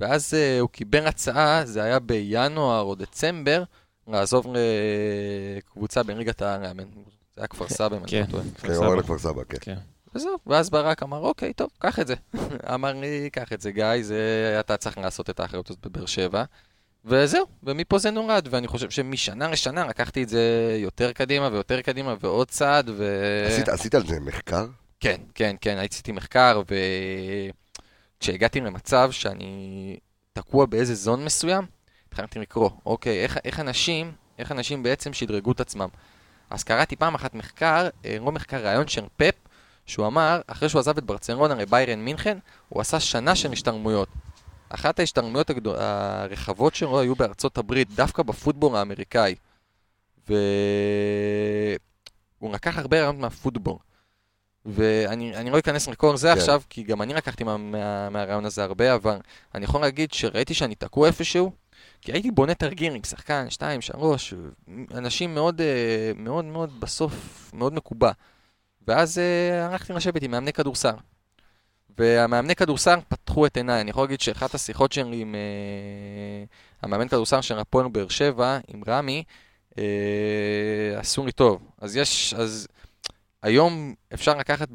ואז uh, הוא קיבל הצעה, זה היה בינואר או דצמבר, לעזוב לקבוצה בליגת העל, זה היה כפר סבא, אם אני כן. לא טועה. כן, הוא אומר לכפר סבא, כן. וזהו, ואז ברק אמר, אוקיי, טוב, קח את זה. אמר לי, קח את זה, גיא, זה, אתה צריך לעשות את האחריות הזאת בבאר שבע. וזהו, ומפה זה נולד, ואני חושב שמשנה לשנה לקחתי את זה יותר קדימה ויותר קדימה ועוד צעד, ו... עשית- עשית על זה מחקר? כן, כן, כן, עשיתי מחקר, וכשהגעתי למצב שאני תקוע באיזה זון מסוים, התחלתי לקרוא, אוקיי, איך, איך אנשים, איך אנשים בעצם שדרגו את עצמם. אז קראתי פעם אחת מחקר, אה, לא מחקר, ראיון של פפ, שהוא אמר, אחרי שהוא עזב את ברצלונה לביירן מינכן, הוא עשה שנה של השתלמויות. אחת ההשתלמויות הגדול, הרחבות שלו היו בארצות הברית, דווקא בפוטבול האמריקאי. והוא לקח הרבה רעיונות מהפוטבול. ואני אני לא אכנס לכל זה כן. כן. עכשיו, כי גם אני לקחתי מה, מה, מהרעיון הזה הרבה, אבל אני יכול להגיד שראיתי שאני תקוע איפשהו, כי הייתי בונה תרגיל עם שחקן, שתיים, שלוש, אנשים מאוד, אה, מאוד, מאוד, בסוף, מאוד מקובע. ואז אה, הלכתי לשבת עם מאמני כדורסל. והמאמני כדורסל פתחו את עיניי. אני יכול להגיד שאחת השיחות שלי עם אה, המאמן כדורסל של הפועל באר שבע, עם רמי, אה, עשו לי טוב. אז יש, אז היום אפשר לקחת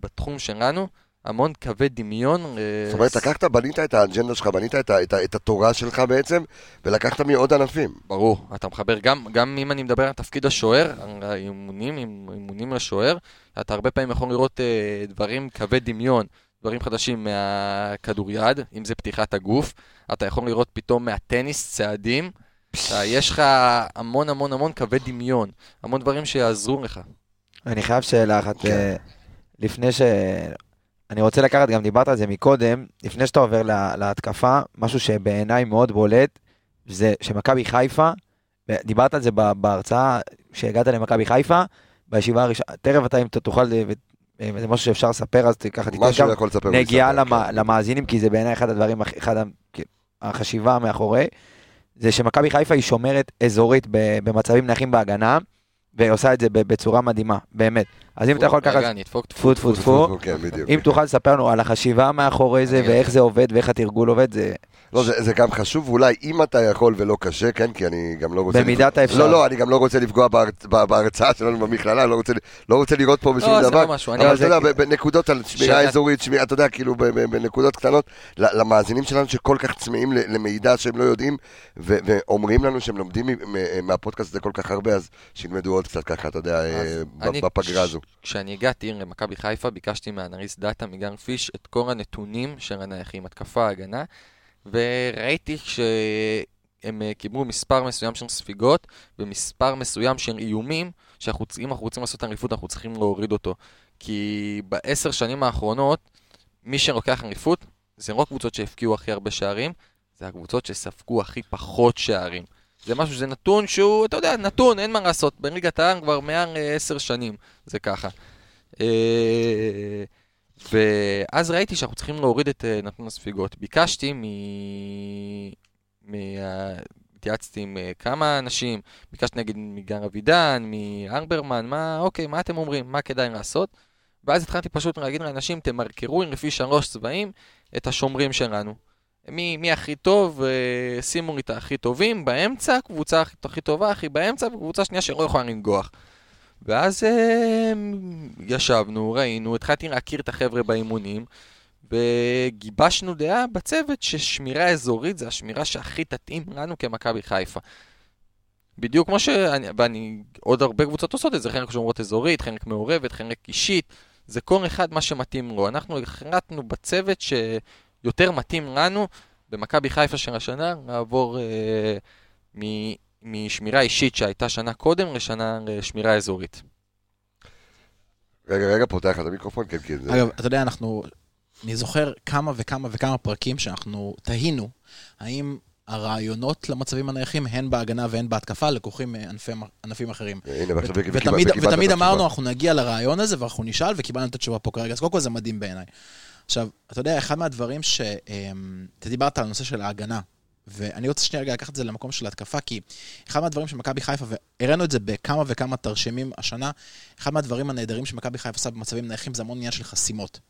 בתחום שלנו המון קווי דמיון. אה, זאת אומרת, לקחת, בנית את האג'נדה שלך, בנית את את את התורה שלך בעצם, ולקחת מעוד ענפים. ברור, אתה מחבר גם, גם אם אני מדבר על תפקיד השוער, האימונים, אימונים לשוער, אתה הרבה פעמים יכול לראות אה, דברים, קווי דמיון, דברים חדשים מהכדוריד, אם זה פתיחת הגוף, אתה יכול לראות פתאום מהטניס צעדים, אתה, יש לך המון המון המון קווי דמיון, המון דברים שיעזרו לך. אני חייב שאלה אחת, כן. אה, לפני ש... אני רוצה לקחת, גם דיברת על זה מקודם, לפני שאתה עובר לה, להתקפה, משהו שבעיניי מאוד בולט, זה שמכבי חיפה, דיברת על זה בהרצאה שהגעת למכבי חיפה, בישיבה הראשונה, תכף אתה אם אתה תוכל, אה, זה משהו שאפשר לספר, אז ככה תיתן משהו גם לספר. נגיעה ולספר, למ- כן. למאזינים, כי זה בעיניי אחד הדברים, אחד החשיבה מאחורי, זה שמכבי חיפה היא שומרת אזורית במצבים נייחים בהגנה, והיא עושה את זה בצורה מדהימה, באמת. אז אם אתה יכול לקחת, רגע, אני אדפוק טפו טפו טפו, בדיוק. אם תוכל לספר לנו על החשיבה מאחורי זה, ואיך זה עובד, ואיך התרגול עובד, זה לא, זה, זה גם חשוב, אולי אם אתה יכול ולא קשה, כן, כי אני גם לא רוצה... במידת האפשר. לא, לא, אני גם לא רוצה לפגוע בהרצאה שלנו במכללה, לא רוצה, לא רוצה לראות פה בשום לא, זה דבר. לא משהו, אני- אבל אבל אתה זה- יודע, בנקודות על שמירה שאת- אזורית, שמירה, אתה יודע, כאילו, בנקודות קטנות, למאזינים שלנו שכל כך צמאים למידע שהם לא יודעים, ו- ואומרים לנו שהם לומדים מהפודקאסט הזה כל כך הרבה, אז שילמדו עוד קצת ככה, אתה יודע, אה, בפגרה הזו. כשאני הגעתי למכבי חיפה, ביקשתי מאנליסט דאטה מגן פיש את כל הנתונים של הנייחים, התקפה, הגנה, וראיתי שהם אה, קיבלו מספר מסוים של ספיגות ומספר מסוים של איומים, צריכים, אנחנו רוצים לעשות אליפות, אנחנו צריכים להוריד אותו. כי בעשר שנים האחרונות, מי שלוקח אליפות, זה לא קבוצות שהפקיעו הכי הרבה שערים, זה הקבוצות שספגו הכי פחות שערים. זה משהו, זה נתון שהוא, אתה יודע, נתון, אין מה לעשות. בליגת העל כבר מעל אה, עשר שנים, זה ככה. ואז ראיתי שאנחנו צריכים להוריד את אה, נתון הספיגות. ביקשתי מ... מ... אה, התייעצתי עם אה, כמה אנשים, ביקשתי נגיד מגר אבידן, מארברמן, מה, אוקיי, מה אתם אומרים, מה כדאי לעשות? ואז התחלתי פשוט להגיד לאנשים, תמרקרו לפי שלוש צבעים את השומרים שלנו. מי, מי הכי טוב, שימו לי את הכי טובים, באמצע, קבוצה הכי, הכי טובה, הכי באמצע, וקבוצה שנייה שלא יכולה לנגוח. ואז אה, ישבנו, ראינו, התחלתי להכיר את החבר'ה באימונים, וגיבשנו דעה בצוות ששמירה אזורית זה השמירה שהכי תתאים לנו כמכבי חיפה. בדיוק כמו שאני, ואני, עוד הרבה קבוצות עושות את זה, חלק שומרות אזורית, חלק מעורבת, חלק אישית, זה כל אחד מה שמתאים לו. אנחנו החלטנו בצוות שיותר מתאים לנו, במכבי חיפה של השנה, לעבור אה, משמירה אישית שהייתה שנה קודם לשנה לשמירה אזורית. רגע, רגע, פותח את המיקרופון, כן, כן. זה- אגב, אתה יודע, אנחנו... אני זוכר כמה וכמה וכמה פרקים שאנחנו תהינו, האם הרעיונות למצבים הנייחים, הן בהגנה והן בהתקפה, לקוחים מענפי- ענפים אחרים. הנה, ועכשיו וקיבלת את ותמיד. אמרנו, אנחנו נגיע לרעיון הזה ואנחנו נשאל, וקיבלנו את התשובה פה כרגע. אז קודם כל זה מדהים בעיניי. עכשיו, אתה יודע, אחד מהדברים ש... אמ, אתה דיברת על הנושא של ההגנה, ואני רוצה שנייה רגע לקחת את זה למקום של ההתקפה, כי אחד מהדברים שמכבי חיפה, והראינו את זה בכמה וכמה תרשימים השנה, אחד מהדברים הנהדרים שמכבי חיפה עושה במצבים נייחים זה המון עניין של חסימות.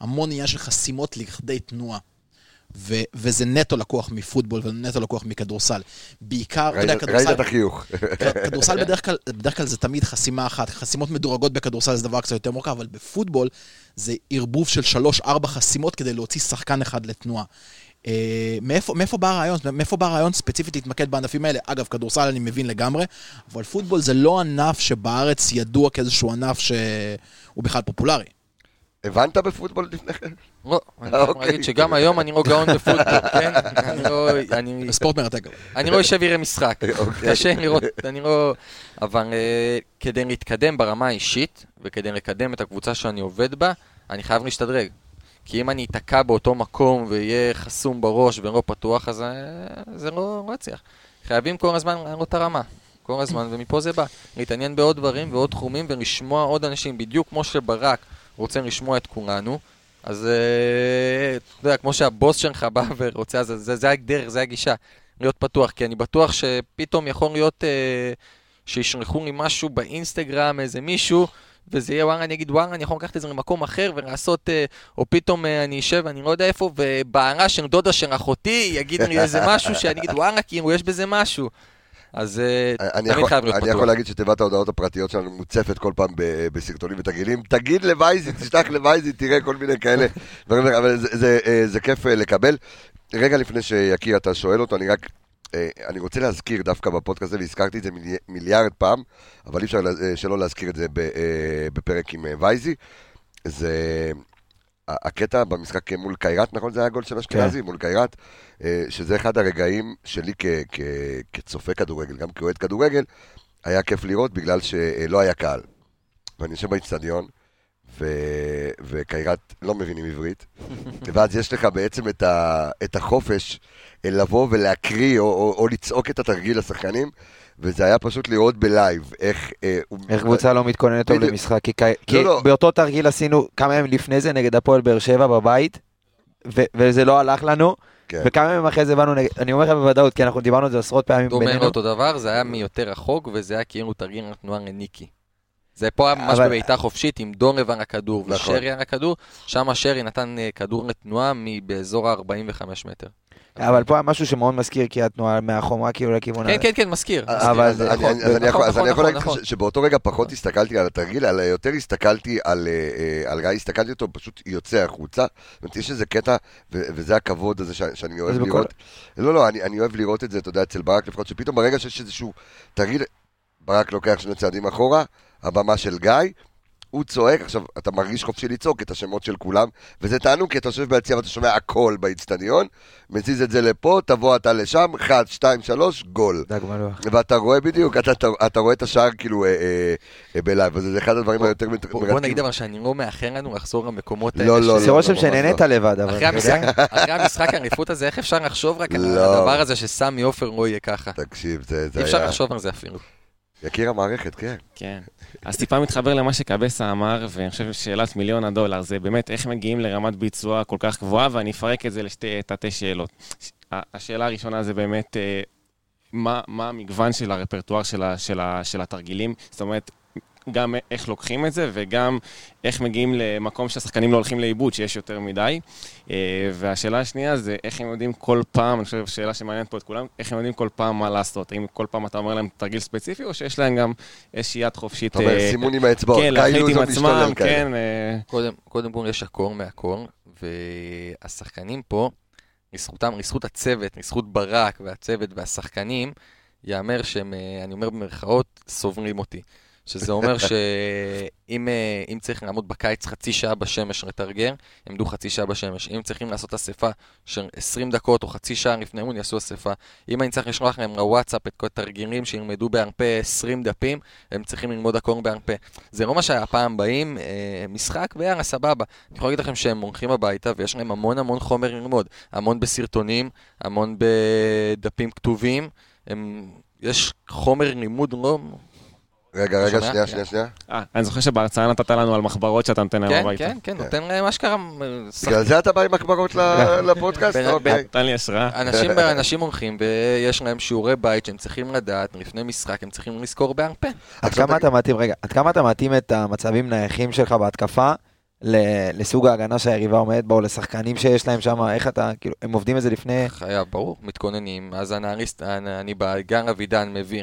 המון עניין של חסימות לכדי תנועה. ו- וזה נטו לקוח מפוטבול ונטו לקוח מכדורסל. בעיקר, אתה יודע, ראית- כדורסל... ראית את החיוך. כדורסל בדרך כלל, בדרך כלל זה תמיד חסימה אחת, חסימות מדורגות בכדורסל זה דבר קצת יותר מורכב, אבל בפוטבול זה ערבוב של שלוש-ארבע חסימות כדי להוציא שחקן אחד לתנועה. אה, מאיפה, מאיפה בא הרעיון? מאיפה בא הרעיון ספציפית להתמקד בענפים האלה? אגב, כדורסל אני מבין לגמרי, אבל פוטבול זה לא ענף שבארץ ידוע כאיזשהו ענף שהוא בכלל פופולרי. הבנת בפוטבול לפני כן? לא, אני יכול אוקיי. להגיד שגם היום אני לא גאון בפוטבול, כן? אני לא... אני- ספורט מרתק. אני לא אשב ויראה משחק. אוקיי. קשה לראות, אני לא... אבל אה, כדי להתקדם ברמה האישית, וכדי לקדם את הקבוצה שאני עובד בה, אני חייב להשתדרג. כי אם אני אתקע באותו מקום ויהיה חסום בראש ולא פתוח, אז אה, זה לא לא יצליח. חייבים כל הזמן לעלות את הרמה. כל הזמן, ומפה זה בא. להתעניין בעוד דברים ועוד תחומים ולשמוע עוד אנשים, בדיוק כמו שברק רוצה לשמוע את כולנו. אז אה, אתה יודע, כמו שהבוס שלך בא ורוצה, אז זה, זה הדרך, זה הגישה. להיות פתוח, כי אני בטוח שפתאום יכול להיות אה, שישלחו לי משהו באינסטגרם, איזה מישהו, וזה יהיה וואלה, אני אגיד וואלה, אני יכול לקחת את זה למקום אחר ולעשות, אה, או פתאום אה, אני אשב, אני לא יודע איפה, ובעלה של דודה של אחותי יגיד לי איזה משהו, שאני אגיד וואלה, כאילו יש בזה משהו. אז אה, אני תמיד יכול- חייב להיות אני פתוח. יכול להגיד שתיבת ההודעות הפרטיות שלנו מוצפת כל פעם בסרטונים ותרגילים. תגיד לווייזי, תשלח לווייזי, תראה כל מיני כאלה. אבל זה- זה- זה כיף לקבל. רגע לפני שיקיר אתה שואל אותו, אני רק... אה, אני רוצה להזכיר דווקא בפודקאסט הזה, והזכרתי את זה מילי- מיליארד פעם, אבל אי אפשר אה, שלא להזכיר את זה ב- אה, בפרק עם וייזי. זה הקטע במשחק מול קיירת, נכון? זה היה הגול של אשכנזי מול קיירת, שזה אחד הרגעים שלי כ- כ- כצופה כדורגל, גם כאוהד כדורגל, היה כיף לראות בגלל שלא היה קהל. ואני יושב באיצטדיון, ו- וקיירת לא מבינים עברית, ואז יש לך בעצם את, ה- את החופש אה, לבוא ולהקריא או, או, או לצעוק את התרגיל לשחקנים, וזה היה פשוט לראות בלייב איך... אה, איך קבוצה לא מתכוננת טוב. למשחק, כי כי- כי לא. באותו תרגיל עשינו כמה ימים לפני זה נגד הפועל באר שבע בבית, ו- וזה לא הלך לנו, כן. וכמה ימים אחרי זה באנו נגד, אני אומר לך בוודאות, כי אנחנו דיברנו על זה עשרות פעמים דומה בינינו. לאותו דבר, זה היה מיותר רחוק, וזה היה כאילו תרגיל תנועה לניקי. זה פה היה ממש אבל- בבעיטה חופשית עם דונלב על הכדור נכון. ושרי על הכדור, שם שרי נתן אה, כדור לתנועה באזור ה-45 מטר. אבל פה היה משהו שמאוד מזכיר, כי התנועה מהחומה כאילו לכיוון... כן, כן, כן, מזכיר. אז- אני- נכון, נכון, יכול- אז אני יכול נכון, להגיד לך שבאותו רגע פחות הסתכלתי על התרגיל, אלא יותר הסתכלתי על אה, אה, על גיא, הסתכלתי אותו פשוט יוצא החוצה. זאת אומרת, יש איזה קטע, וזה הכבוד הזה שאני אוהב לראות. לא, לא, אני אוהב לראות את זה, אתה יודע, אצל ברק לפחות, שפתאום ברגע שיש איזשהו תרגיל, ברק לוקח שני צעדים אחורה, הבמה של גיא, הוא צועק, עכשיו, אתה מרגיש חופשי לצעוק את השמות של כולם, וזה תענוג, כי אתה יושב ביציע ואתה שומע הכל באיצטדיון, מזיז את זה לפה, תבוא אתה לשם, 1, 2, 3, גול. דג מלוח. ואתה רואה בדיוק, אתה, אתה, אתה רואה את השער כאילו אה, אה, אה, בלייב, אז זה אחד הדברים היותר מט- בוא- בוא נגיד אבל שאני לא מאחר לנו לחזור למקומות לא, האלה. לא, ש- זה רושם שנהנית לא. לבד, אבל אחרי? המשחק- האליפות הזה, איך אפשר לחשוב רק על לא. הדבר הזה שסמי עופר לא יהיה ככה? תקשיב, זה, זה אי אפשר היה... לחשוב על זה אפילו. יקיר המערכת, כן. כן. אז טיפה מתחבר למה שקבסה אמר, ואני חושב ששאלת מיליון הדולר זה באמת איך מגיעים לרמת ביצוע כל כך גבוהה, ואני אפרק את זה לשתי תתי שאלות. השאלה הראשונה זה באמת, אה, מה, מה המגוון של הרפרטואר של, ה, של, ה, של התרגילים? זאת אומרת, גם איך לוקחים את זה, וגם איך מגיעים למקום שהשחקנים לא הולכים לאיבוד, שיש יותר מדי. אה, והשאלה השנייה זה איך הם יודעים כל פעם, אני חושב שאלה שמעניינת פה את כולם, איך הם יודעים כל פעם מה לעשות. האם כל פעם אתה אומר להם תרגיל ספציפי, או שיש להם גם איזושהי יד חופשית. אתה אומר, אה, סימון עם האצבעות, כן, להחליט עם לוזון עצמם. כן. אה, קודם, כל יש הקור מהקור, והשחקנים פה, לזכותם, לזכות הצוות, לזכות ברק והצוות והשחקנים, יאמר שהם, אני אומר במרכאות, סוברים אותי. שזה אומר שאם אה, צריך לעמוד בקיץ חצי שעה בשמש לתרגר, יעמדו חצי שעה בשמש. אם צריכים לעשות אספה של 20 דקות או חצי שעה לפני אימון, יעשו אספה. אם אני צריך לשלוח להם לוואטסאפ את כל התרגילים שילמדו בעל פה 20 דפים, הם צריכים ללמוד הכל בעל פה. זה לא מה שהיה פעם באים, אה, משחק ויאללה, סבבה. אני יכול להגיד לכם שהם הולכים הביתה ויש להם המון המון חומר ללמוד. המון בסרטונים, המון בדפים כתובים. הם, יש חומר לימוד לא... רגע, רגע? שנייה, שנייה, שנייה. אה, אני זוכר שבהרצאה נתת לנו על מחברות שאתה נותן להם כן, הביתה. כן, כן, נותן להם אשכרה... בגלל זה אתה בא עם מחברות ל- לפודקאסט? אוקיי. נתן לי השראה. אנשים, אנשים הולכים ויש להם שיעורי בית שהם צריכים לדעת לפני משחק, הם צריכים לזכור בעל פה. עד כמה אתה מתאים, רגע, עד כמה אתה מתאים את המצבים נייחים שלך בהתקפה ל- לסוג ההגנה שהיריבה עומדת בה, או לשחקנים שיש להם שם, איך אתה, כאילו, הם עובדים את זה לפני... חייב, ברור, מתכוננים. אז האנליסט, אני בא, גן אבידן מביא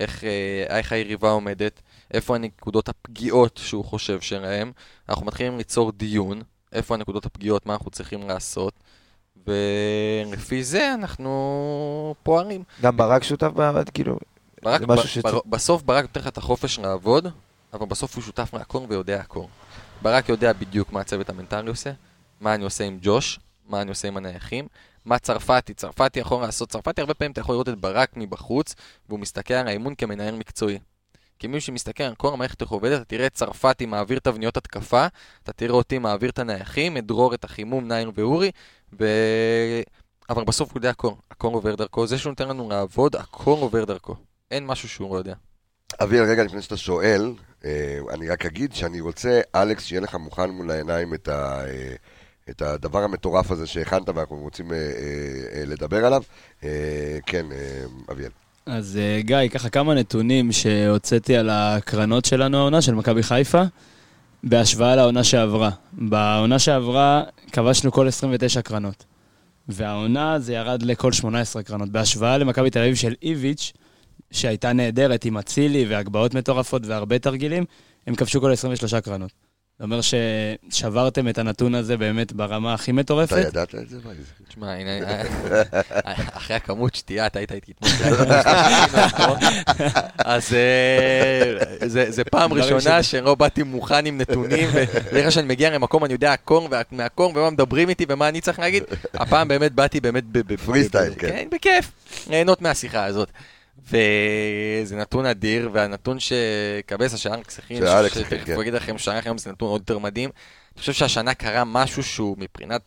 איך, אה, איך היריבה עומדת, איפה הנקודות הפגיעות שהוא חושב שלהם. אנחנו מתחילים ליצור דיון, איפה הנקודות הפגיעות, מה אנחנו צריכים לעשות, ולפי זה אנחנו פועלים. גם ברק שותף, ב- כאילו, ברק, זה משהו שצריך- בר- בסוף ברק נותן לך את החופש לעבוד, אבל בסוף הוא שותף להכל ויודע הכל. ברק יודע בדיוק מה הצוות המנטלי עושה, מה אני עושה עם ג'וש, מה אני עושה עם הנייחים, מה צרפתי, צרפתי יכול לעשות, צרפתי הרבה פעמים אתה יכול לראות את ברק מבחוץ, והוא מסתכל על האימון כמנהל מקצועי. כי מי שמסתכל על כל המערכת איך עובדת, אתה תראה את צרפתי מעביר תבניות התקפה, אתה תראה אותי מעביר את הנייחים, את דרור, את החימום, נייר ואורי, ו... אבל בסוף הוא יודע הכל, הכל עובר דרכו, זה שהוא נותן לנו לעבוד, הכל עובר דרכו. אין משהו שהוא לא יודע. אביאל, רגע לפני שאתה שואל, אה, אני רק אגיד שאני רוצה, אלכס, שיהיה לך מוכן מול העיניים את, ה, אה, את הדבר המטורף הזה שהכנת ואנחנו רוצים אה, אה, אה, לדבר עליו. אה, כן, אה, אביאל. אז אה, גיא, ככה כמה נתונים שהוצאתי על הקרנות שלנו העונה, של מכבי חיפה, בהשוואה לעונה שעברה. בעונה שעברה כבשנו כל 29 קרנות, והעונה זה ירד לכל 18 קרנות. בהשוואה למכבי תל אביב של איביץ', שהייתה נהדרת עם אצילי והגבהות מטורפות והרבה תרגילים, הם כבשו כל 23 קרנות. זה אומר ששברתם את הנתון הזה באמת ברמה הכי מטורפת. אתה ידעת את זה? מה זה? תשמע, הנה, אחרי הכמות שתייה, אתה היית איתי אתמול. אז אה, זה זה פעם ראשונה. שלא באתי מוכן עם נתונים, ואיך שאני מגיע למקום אני יודע הכל מהכל, ומה מדברים איתי ומה אני צריך להגיד. הפעם באמת באתי באמת פרי סטייל, כן. כן, בכיף, ליהנות מהשיחה הזאת. וזה נתון אדיר, והנתון שקבסה של אלכס הכין, של אלכס שתכף כן. הוא יגיד לכם שנה היום זה נתון עוד יותר מדהים. אני חושב שהשנה קרה משהו שהוא מבחינת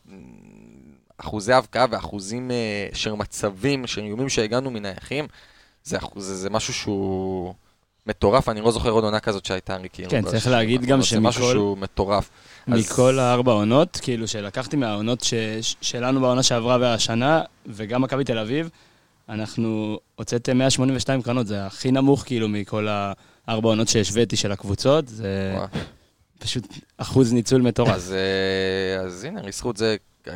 אחוזי הבקעה ואחוזים אה, של מצבים, של איומים שהגענו מנייחים, זה, אחוז- זה, זה משהו שהוא מטורף, אני לא זוכר עוד עונה כזאת שהייתה לי, כאילו. כן, צריך להגיד גם האחרונות, זה משהו שמכל- שהוא מטורף. אז- מכל הארבע עונות, כאילו שלקחתי מהעונות. ש- שלנו בעונה שעברה והשנה, וגם מכבי תל אביב, אנחנו הוצאתם 182 קרנות, זה הכי נמוך כאילו מכל הארבע עונות שהשוויתי של הקבוצות, זה וואו. פשוט אחוז ניצול מטורף. אז, אה, אז הנה, לזכות זה, אה,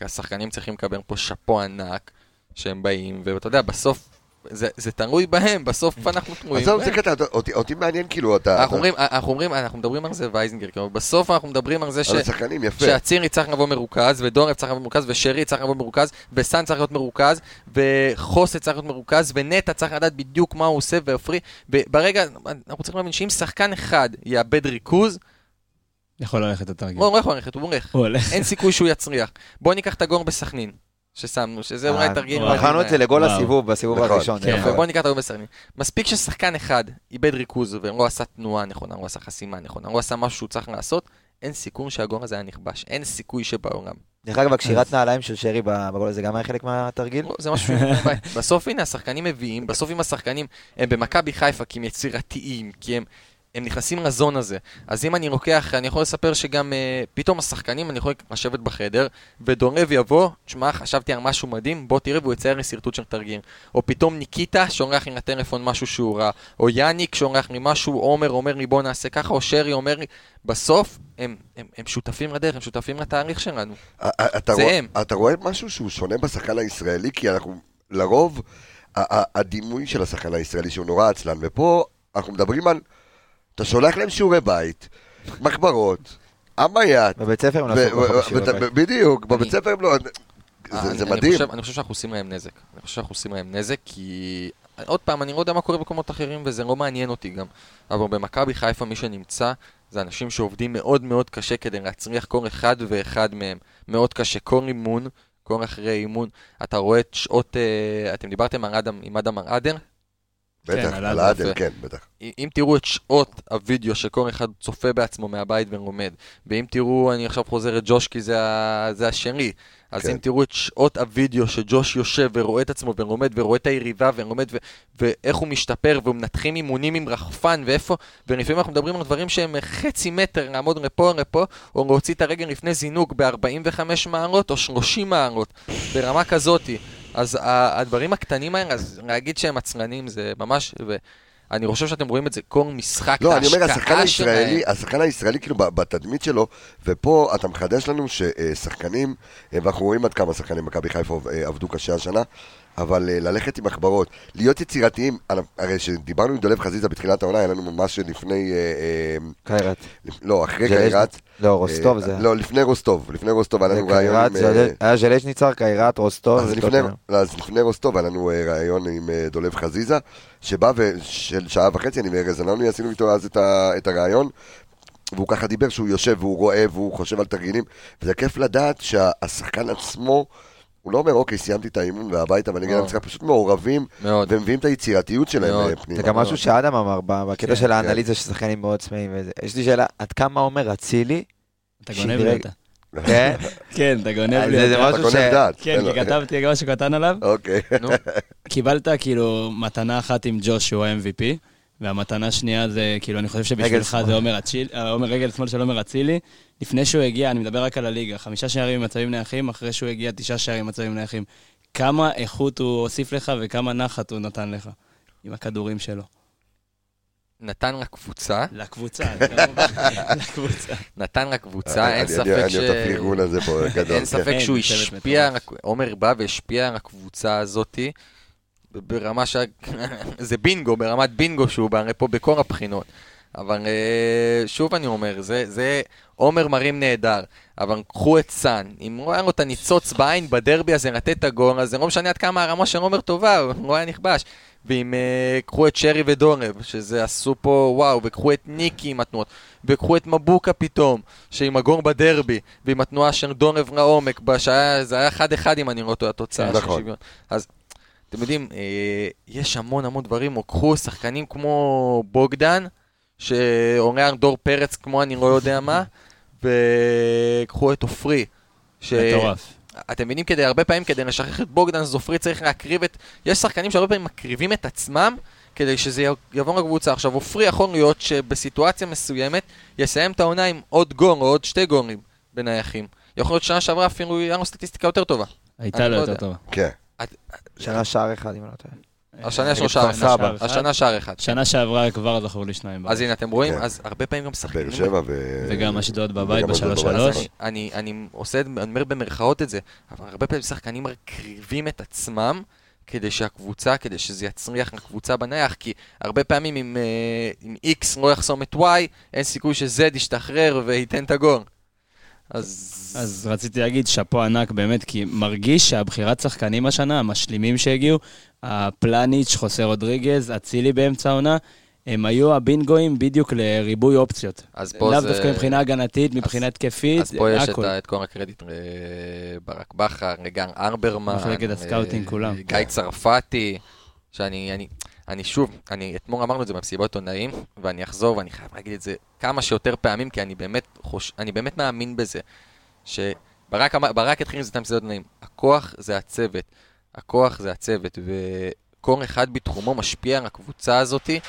השחקנים צריכים לקבל פה שאפו ענק, שהם באים, ואתה יודע, בסוף, זה, זה תלוי בהם, בסוף אנחנו תלויים עזוב, זה. קטע, אותי- אותי מעניין כאילו, אתה... אנחנו אומרים, אנחנו אומרים, אנחנו מדברים על זה וייזנגר, כאילו, בסוף אנחנו מדברים על זה ש... על השחקנים, יפה. שאצירי צריך לבוא מרוכז, ודורף צריך לבוא מרוכז, ושרי צריך לבוא מרוכז, וסאן צריך להיות מרוכז, וחוסה צריך להיות מרוכז, ונטע צריך לדעת בדיוק מה הוא עושה, ועופרי, ברגע, אנחנו צריכים להבין שאם שחקן אחד יאבד ריכוז, יכול ללכת התרגיל. הוא הולך ללכת, הוא הולך. הוא הולך. אין סיכוי שהוא יצליח. בואו ניקח את הגול בסכנין, ששמנו, שזה אולי אה, תרגיל... וואו. בחרנו את זה לגול. הסיבוב, בסיבוב נכון, הראשון. כן. יפה. ובואו ניקח את הגול בסכנין. מספיק ששחקן אחד איבד ריכוז ולא עשה תנועה נכונה, לא עשה חסימה נכונה, לא עשה משהו שהוא צריך לעשות, אין סיכוי שהגול הזה היה נכבש. אין סיכוי שבעולם. דרך אגב, הקשירת נעליים של שרי בגול הזה גם היה חלק מהתרגיל? לא, זה משהו. בסוף הנה השחקנים מביאים, בסוף אם השחקנים הם במכבי חיפה כי הם יצירתיים, כי הם הם נכנסים לזון הזה. אז אם אני לוקח, אני יכול לספר שגם אה, פתאום השחקנים, אני יכול לשבת בחדר, ודורב יבוא, תשמע, חשבתי על משהו מדהים, בוא תראה והוא יצייר לי שרטוט של תרגיל. או פתאום ניקיטה שולח לי לטלפון משהו שהוא רע, או יאניק שולח לי משהו, עומר אומר לי בוא נעשה ככה, או שרי אומר לי, בסוף הם, הם, הם שותפים לדרך, הם שותפים לתהליך שלנו. אתה זה רואה- הם. אתה רואה משהו שהוא שונה בשחקן הישראלי? כי אנחנו, לרוב, הדימוי של השחקן הישראלי שהוא נורא עצלן, ופה אנחנו מדברים על, אתה שולח להם שיעורי בית, מחברות, עמיית, בבית ספר הם לא עשו כל ו- בית. בדיוק, בבית ספר הם לא... אה, זה- מדהים. חושב, אני חושב שאנחנו עושים להם נזק. אני חושב שאנחנו עושים להם נזק, כי... עוד פעם, אני לא יודע מה קורה במקומות אחרים, וזה לא מעניין אותי גם. אבל במכבי חיפה, מי שנמצא, זה אנשים שעובדים מאוד מאוד קשה כדי להצליח כל אחד ואחד מהם. מאוד קשה. כל אימון, כל אחרי אימון, אתה רואה את שעות... אה, אתם דיברתם עם אדם ארעדר? בטח, כן, על האדל, יפה. כן, בטח. אם תראו את שעות הוידאו שכל אחד צופה בעצמו מהבית ולומד, ואם תראו, אני עכשיו חוזר את ג'וש כי זה, ה- זה השני, אז כן. אם תראו את שעות הוידאו שג'וש יושב ורואה את עצמו ולומד ורואה את היריבה ולומד ו- ואיך הוא משתפר ומנתחים אימונים עם רחפן ואיפה, ולפעמים אנחנו מדברים על דברים שהם חצי מטר, לעמוד לפה לפה, או להוציא את הרגל לפני זינוק ב-45 מעלות או 30 מעלות, ברמה כזאתי. אז הדברים הקטנים האלה, אז להגיד שהם עצלנים זה ממש... ו- אני חושב שאתם רואים את זה כל משחק, לא, את אני אומר, השחקן ההשקעה הישראלי, שלהם. השחקן הישראלי כאילו בתדמית שלו, ופה אתה מחדש לנו ששחקנים, אה, ואנחנו רואים עד כמה שחקנים במכבי חיפה אה, עבדו קשה השנה, אבל אה, ללכת עם מחברות, להיות יצירתיים, הרי כשדיברנו עם דולב חזיזה בתחילת העונה, היה לנו ממש לפני, אה, אה, קיירת. לא, אחרי קיירת, לא, רוסטוב זה. לא, לפני רוסטוב, לפני רוסטוב היה לנו קיירת, עם... היה ז'לז'ניצר, קיירת, רוסטוב. אז לפני, וטוטנהאם. לא, אז לפני רוסטוב היה לנו ראיון עם דולב חזיזה, שבא ושל שעה וחצי, אני וארז אלוני עשינו איתו אז את, ה, את הראיון, והוא ככה דיבר שהוא יושב והוא רואה והוא חושב על תרגילים, וזה כיף לדעת שהשחקן עצמו, הוא לא אומר, אוקיי, סיימתי את האימון והביתה ואני אגיד לא. למשחק, פשוט מעורבים מאוד. ומביאים את היצירתיות שלהם מאוד. אה, פנימה. זה גם משהו שאדם אמר בקטע כן, של האנליזה של שחקנים מאוד צמאים וזה. יש לי שאלה, עד כמה עומר אצילי, אתה גונב לי אותה. כן? כן, אתה גונב זה- לי זה משהו ש... גונב דעת. כן. כי כתבתי משהו קטן עליו. אוקיי. נו, קיבלת כאילו מתנה אחת עם ג'וש שהוא ה-MVP, והמתנה השנייה זה, כאילו, אני חושב שבשבילך. זה עומר אצילי, אה, עומר רגל שמאל של עומר אצילי. לפני שהוא הגיע, אני מדבר רק על הליגה, חמישה שערים במצבים נייחים, אחרי שהוא הגיע תשעה שערים במצבים נייחים. כמה איכות הוא הוסיף לך וכמה נחת הוא נתן לך עם הכדורים שלו. נתן לקבוצה, לקבוצה, לקבוצה. נתן לקבוצה, אין אני- ספק אני ש... אני עוד הפרגון הזה פה גדול. אין. ספק כן, שהוא השפיע, עומר בא והשפיע על הקבוצה הזאתי ברמה ש... זה בינגו, ברמת בינגו שהוא בא פה בכל הבחינות. אבל אה, שוב אני אומר, זה, זה עומר מרים נהדר, אבל קחו את סאן, אם לא היה לו את הניצוץ בעין בדרבי הזה לתת את הגול, אז זה לא משנה עד כמה הרמה של עומר טובה, הוא לא היה נכבש. ואם אה, קחו את שרי ודורב, שזה עשו פה וואו, וקחו את ניקי עם התנועות, וקחו את מבוקה פתאום, שעם הגול בדרבי, ועם התנועה של דורב לעומק, שהיה, זה היה 1-1 אם אני לא טועה התוצאה של נכון. שוויון. אז אתם יודעים, אה, יש המון המון דברים, או קחו שחקנים כמו בוגדן, על דור פרץ כמו אני לא יודע מה, וקחו את עופרי. ש- מטורף. אתם מבינים, כדי, הרבה פעמים כדי לשכח את בוגדן, אז עופרי צריך להקריב את... יש שחקנים שהרבה פעמים מקריבים את עצמם כדי שזה יבוא לקבוצה. עכשיו, עופרי יכול להיות שבסיטואציה מסוימת יסיים את העונה עם עוד גול או עוד שתי גולים בנייחים. יכול להיות שנה שעברה אפילו היה לו סטטיסטיקה יותר טובה. הייתה לו לא יותר יודע. טובה. כן. שנה שער אחד, אם אני לא טועה. השנה יש לו שער אחד. השנה שער אחד. שנה שעברה כבר זכור לי שניים. אז. הנה, אתם רואים? כן. אז הרבה פעמים גם שחקנים... באר שבע ו... וגם אשדוד בבית בשלוש שלוש. אני, עושה, אני אומר במרכאות את זה, אבל הרבה פעמים שחקנים מקריבים את עצמם כדי שהקבוצה, כדי שזה יצליח לקבוצה בנייח, כי הרבה פעמים אם, אה, אם X לא יחסום את Y, אין סיכוי ש-Z ישתחרר וייתן את הגול. אז... אז רציתי להגיד שאפו ענק באמת, כי מרגיש שהבחירת שחקנים השנה, המשלימים שהגיעו, פלניץ', חוסה רודריגז, אצילי באמצע העונה, הם היו הבינגואים בדיוק לריבוי אופציות. אז פה לאו זה... דווקא מבחינה הגנתית, מבחינה התקפית, אז פה יש את, הכל. את כל הקרדיט לברק בכר, לגל אלברמן, מחלקת הסקאוטינג, אה, כולם. גיא צרפתי, שאני, אני, אני שוב, אני, אתמול אמרנו את זה במסיבות עיתונאים, ואני אחזור ואני חייב להגיד את זה כמה שיותר פעמים, כי אני באמת, חוש, אני באמת מאמין בזה, שברק ברק התחיל עם זה את המסיבות עיתונאים, הכוח זה הצוות, הכוח זה הצוות, וכל אחד בתחומו משפיע על הקבוצה הזאתי,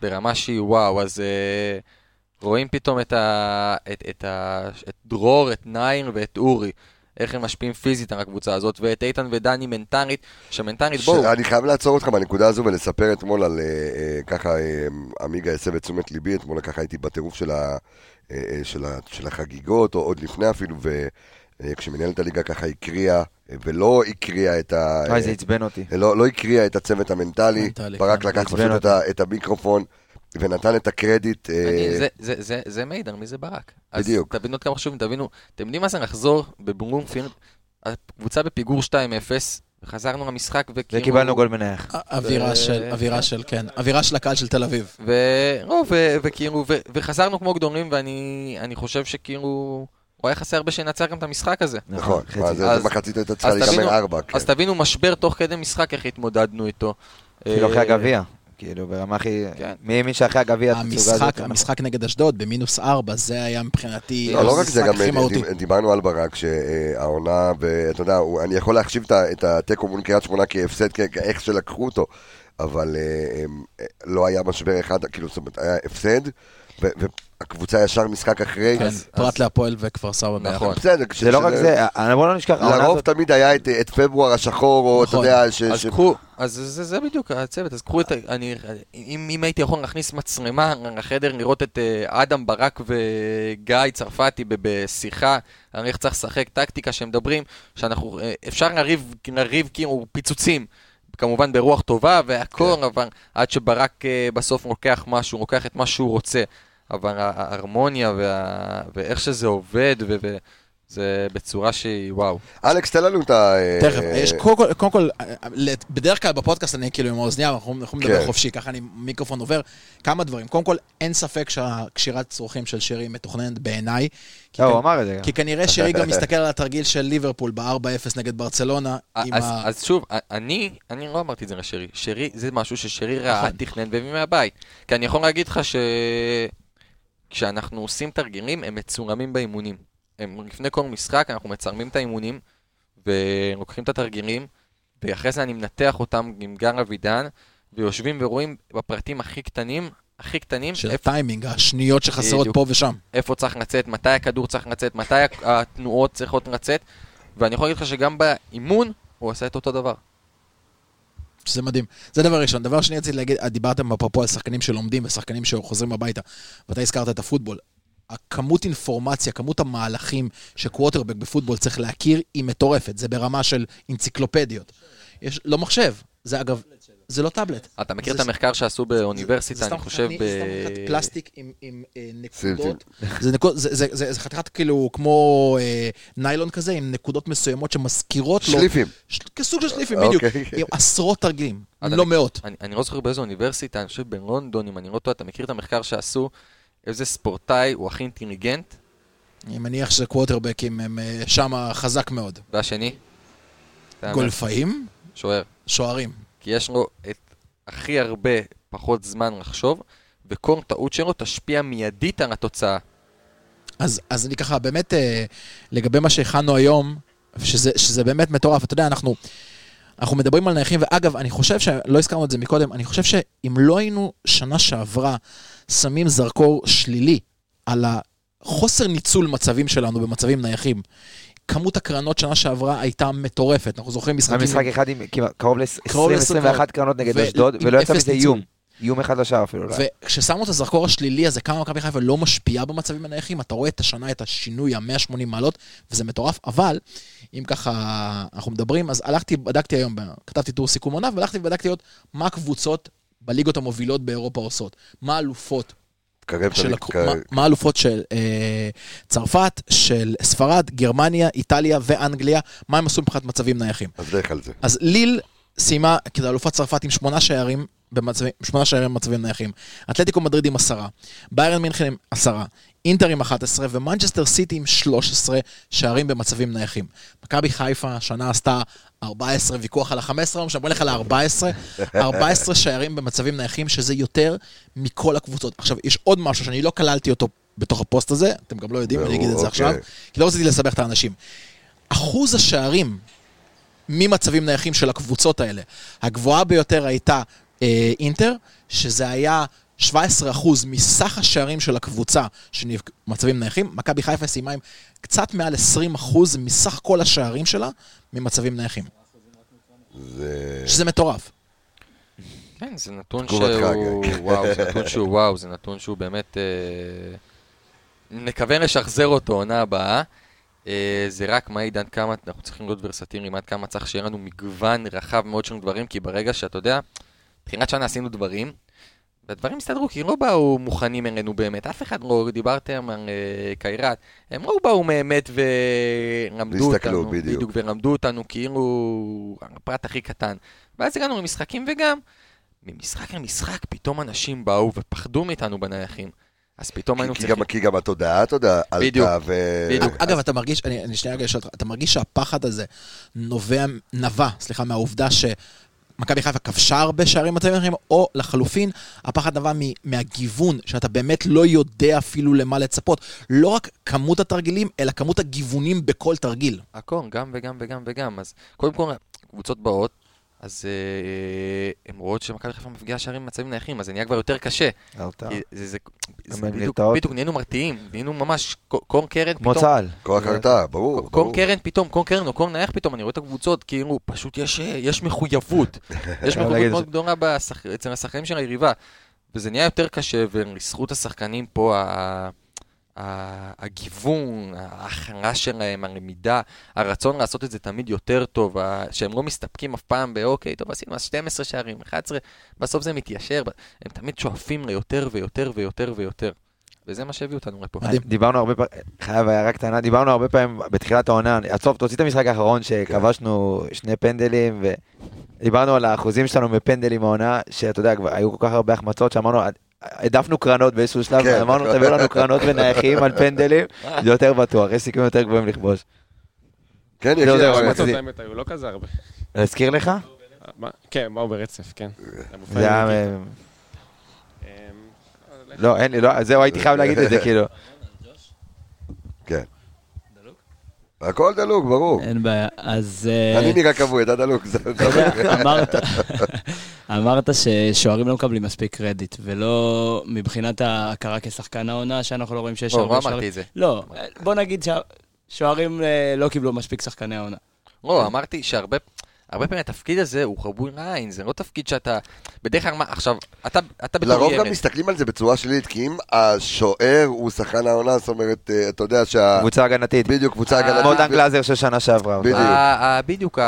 ברמה שהיא וואו, אז אה, רואים פתאום את, ה, את, את, ה, את דרור, את נייר ואת אורי. איך הם משפיעים פיזית על הקבוצה הזאת, ואת איתן ודני מנטרית, שמנטרית, בואו, אני חייב לעצור אותך בנקודה הזו ולספר אתמול על, אה, אה, ככה, אה, עמיגה הסב את תשומת ליבי, אתמול ככה הייתי בטירוף של, ה, אה, של, ה, של החגיגות, או עוד לפני אפילו, וכשמנהלת הליגה ככה הקריאה, אה, ולא הקריאה את ה... וואי, זה עצבן אותי. לא, לא הקריאה את הצוות המנטלי, מנטלי, ברק כן. לקח פשוט את. ה, את המיקרופון ונתן את הקרדיט. אה, זה, זה, זה, זה מעיד על מי זה ברק. בדיוק. אז תבינו עוד כמה חשובים, תבינו, אתם יודעים מה זה לחזור בברומפילד, הקבוצה בפיגור 2-0, וחזרנו למשחק וכאילו... וקיבלנו גול מנייח. אווירה של, אווירה של, כן, אווירה של הקהל של תל אביב. וכאילו. וחזרנו כמו גדולים, ואני אני חושב שכאילו, הוא היה חסר הרבה שננצח גם את המשחק הזה. נכון, זה אז- מחצית הייתה צריכה אז להיגמר ארבע. כן. אז תבינו משבר תוך כדי משחק, איך התמודדנו איתו. כאילו אחרי אה, הגביע. כאילו, ברמה הכי... כן. מי האמין שאחרי הגביע התצוגה הזאת... המשחק, המשחק נגד אשדוד במינוס ארבע, זה היה מבחינתי לא, לא רק זה, גם. דיב- דיברנו על ברק, שהעונה, ואתה יודע, אני יכול להחשיב את התיקו מול קריית שמונה כהפסד, איך שלקחו אותו, אבל אה, אה, לא היה משבר אחד, כאילו, זאת אומרת, היה הפסד, והקבוצה ישר משחק אחרי. כן, אז- פרט להפועל וכפר סבא ביחד. נכון. בסדר, זה לא רק זה, אה, בוא לא נשכח, לרוב. תמיד היה את- את פברואר השחור, או אתה נכון. יודע, ש... אז קחו, אז זה, זה בדיוק הצוות, אז קחו את ה... אני, אם, אם הייתי יכול להכניס מצלמה לחדר, לראות את אה, אדם ברק וגיא צרפתי ב- בשיחה, על איך צריך לשחק טקטיקה שהם מדברים, שאנחנו, אה, אפשר לריב, לריב כאילו פיצוצים. כמובן ברוח טובה והכל, כן. אבל עד שברק בסוף לוקח משהו, לוקח את מה שהוא רוצה. אבל ה- ההרמוניה וה... ואיך שזה עובד, ו... וזה בצורה שהיא וואו. אלכס, תן לנו את ה... תכף, אה, יש קודם כל, קודם כל, אה, בדרך כלל בפודקאסט אני כאילו עם האוזנייה, אנחנו יכולים לדבר כן. חופשי, ככה אני, מיקרופון עובר. כמה דברים. קודם כל, אין ספק שהקשירת צרכים של שרי מתוכננת בעיניי. כי לא, הוא אמר את זה. כי כנראה שרי גם מסתכל על התרגיל של ליברפול ב-4-0 נגד ברצלונה. אז, ה... אז שוב, אני, אני לא אמרתי את זה לשרי. שרי, זה משהו ששרי ראה, נכון. תכנן והביא מהבית. כי אני יכול להגיד לך שכשאנחנו עושים תרגילים, הם מצולמים באימונים. הם, לפני כל משחק אנחנו מצלמים את האימונים, ולוקחים את התרגילים, ואחרי זה אני מנתח אותם עם גר אבידן, ויושבים ורואים בפרטים הכי קטנים, הכי קטנים, של איפה, הטיימינג, השניות שחסרות. פה ושם. איפה צריך לצאת, מתי הכדור צריך לצאת, מתי התנועות צריכות לצאת, ואני יכול להגיד לך שגם באימון הוא עשה את אותו דבר. שזה מדהים. זה דבר ראשון. דבר שני, רציתי להגיד, דיברתם אפרופו על שחקנים שלומדים ושחקנים שחוזרים הביתה, ואתה הזכרת את הפוטבול. הכמות אינפורמציה, כמות המהלכים שקווטרבק בפוטבול צריך להכיר, היא מטורפת. זה ברמה של אנציקלופדיות. יש, לא מחשב. זה אגב, זה לא טאבלט. אתה מכיר את המחקר שעשו באוניברסיטה, אני חושב. זה סתם חתיכת פלסטיק עם, אה, נקודות. זה, נקוד, זה, זה, זה, זה חתיכת כאילו כמו אה, ניילון כזה, עם נקודות מסוימות שמזכירות לו... שליפים. כסוג של שליפים, בדיוק. אוקיי. עם עשרות תרגילים, לא מאות. אני, לא זוכר באיזו אוניברסיטה, אני חושב בלונדון, אם אני לא טועה, אתה מכיר את המחקר שעשו, איזה ספורטאי הוא הכי אינטליגנט, אני מניח שזה קווטרבקים, הם אה, שמה חזק מאוד. והשני? גולפאים, שוער. שוערים. כי יש לו את הכי הרבה פחות זמן לחשוב, וכל טעות שלו תשפיע מיידית על התוצאה. אז, אז אני ככה, באמת, אה, לגבי מה שהכנו היום, שזה, שזה באמת מטורף, אתה יודע, אנחנו, אנחנו מדברים על נייחים, ואגב, אני חושב שלא הזכרנו את זה מקודם, אני חושב שאם לא היינו שנה שעברה שמים זרקור שלילי על החוסר ניצול מצבים שלנו במצבים נייחים, כמות הקרנות שנה שעברה הייתה מטורפת. אנחנו זוכרים משחקים... היה משחק אחד עם קרוב קרוב ל-20-21 קרנות נגד אשדוד, ולא יצא מזה. איום. איום אחד לשער אפילו. לא היה. וכששמו את הזרקור השלילי הזה, כמה מכבי חיפה לא משפיעה במצבים הנייחים, אתה רואה את השנה, את השינוי ה-180 מעלות, וזה מטורף, אבל אם ככה אנחנו מדברים, אז הלכתי, בדקתי היום, כתבתי טור סיכום עונה, והלכתי ובדקתי עוד מה הקבוצות בליגות המובילות באירופה עושות, מה האלופות קרב את של, הקו- קרב- מה, מה האלופות של אה, צרפת, של ספרד, גרמניה, איטליה ואנגליה, מה הם עשו מבחינת מצבים נייחים. אז לך על זה. אז ליל סיימה כאלופת צרפת עם שמונה שערים במצבים, שמונה שערים במצבים נייחים. אתלטיקו מדריד עם עשרה, ביירן מינכן עם עשרה, אינטר עם 11 ומנצ'סטר סיטי עם 13 שערים במצבים נייחים. מכבי חיפה השנה עשתה 14, ויכוח על ה-15, לא משנה, בוא נלך על ה-14, 14 שערים במצבים נייחים, שזה יותר מכל הקבוצות. עכשיו, יש עוד משהו שאני לא כללתי אותו בתוך הפוסט הזה, אתם גם לא יודעים, אני אגיד את זה אוקיי. עכשיו, כי לא רציתי לסבך את האנשים. אחוז השערים ממצבים נייחים של הקבוצות האלה. הגבוהה ביותר הייתה אה, אינטר, שזה היה 17% מסך השערים של הקבוצה במצבים נייחים, מכבי חיפה סיימה עם קצת מעל 20% מסך כל השערים שלה ממצבים נייחים. זה... שזה מטורף. כן, זה נתון שהוא... וואו, זה נתון שהוא וואו, זה נתון שהוא באמת... אה, נקווה לשחזר אותו עונה הבאה. אה, זה רק מעיד עד כמה אנחנו צריכים להיות ורסטיליים, עד כמה צריך שיהיה לנו מגוון רחב מאוד של דברים, כי ברגע שאתה יודע, תחילת שנה עשינו דברים, והדברים הסתדרו, כי לא באו מוכנים אלינו באמת. אף אחד לא, דיברתם על אה, קיירת, הם לא באו באמת ולמדו אותנו. בדיוק. בדיוק, ולמדו אותנו כאילו הפרט הכי קטן. ואז הגענו למשחקים וגם, ממשחק למשחק פתאום אנשים באו ופחדו מאיתנו בנייחים. אז פתאום היינו כי צריכים... כי גם התודעה, אתה יודע, עלתה ו... בדיוק. אגב, אתה מרגיש, אני, אני שנייה רגע אשאל אותך, אתה מרגיש שהפחד הזה נובע, נבע, סליחה, מהעובדה שמכבי חיפה כבשה הרבה שערים מצבים אחרים, או לחלופין, הפחד נבע מהגיוון, שאתה באמת לא יודע אפילו למה לצפות. לא רק כמות התרגילים, אלא כמות הגיוונים בכל תרגיל. הכל, גם וגם וגם וגם. אז קודם כל, קבוצות באות, אז אה, הן רואות שמכבי חיפה מפגיעה שערים במצבים נייחים, אז זה נהיה כבר יותר קשה. בדיוק, נהיינו מרתיעים, נהיינו ממש קורן קרן כמו פתאום. צה"ל. כוח הרתעה, ברור. קורן. קרן פתאום, קורן קרן או קורן נייח פתאום, אני רואה את הקבוצות, כאילו, פשוט יש, יש מחויבות. יש להגיד מחויבות מאוד. גדולה בשח... אצל השחקנים של היריבה. וזה נהיה יותר קשה, ולזכות השחקנים פה, הגיוון, ההכנה שלהם, הלמידה, הרצון לעשות את זה תמיד יותר טוב, שהם לא מסתפקים אף פעם באוקיי, טוב, עשינו אז 12 שערים, 11, בסוף זה מתיישר, הם תמיד שואפים ליותר ויותר ויותר ויותר. וזה מה שהביא אותנו לפה. מדהים. דיברנו הרבה פעמים, חייב הערה קטנה, דיברנו הרבה פעמים בתחילת העונה, עצור, תוציא את המשחק האחרון שכבשנו שני פנדלים, ודיברנו על האחוזים שלנו בפנדלים העונה, שאתה יודע, כבר היו כל כך הרבה החמצות, שאמרנו, העדפנו קרנות באיזשהו שלב, כן. אמרנו, תביאו לנו קרנות ונייחים על פנדלים, זה יותר בטוח, יש סיכויים יותר גבוהים לכבוש. כן, יש לי... זה- האמת היו לא כזה הרבה. להזכיר לך? כן, באו ברצף, כן. זה היה... אמ, לא, אין לי, לא, זהו, הייתי חייב להגיד את זה, כאילו. כן. הכל דלוק, ברור. אין בעיה. אז... אה, אני נראה כבוי, אתה דלוק. זה- אמרת, אמרת ששוערים לא מקבלים מספיק קרדיט, ולא מבחינת ההכרה כשחקן העונה, שאנחנו לא רואים שיש לא, הרבה לא שוערים. אמרתי את זה. לא, בוא נגיד שהשוערים אה, לא קיבלו מספיק שחקני העונה. לא, אמרתי שהרבה הרבה פעמים התפקיד הזה הוא חבוי לעין, זה לא תפקיד שאתה... בדרך כלל, מה, עכשיו, אתה, אתה בתור לרוב גם מסתכלים על זה בצורה שלילית, כי אם השוער הוא שחקן העונה, זאת אומרת, אה, אתה יודע שה... קבוצה הגנתית. בדיוק, קבוצה אה, הגנתית. כמו דן גלאזר של שנה שעברה. בדיוק. ה- ה- בדיוק,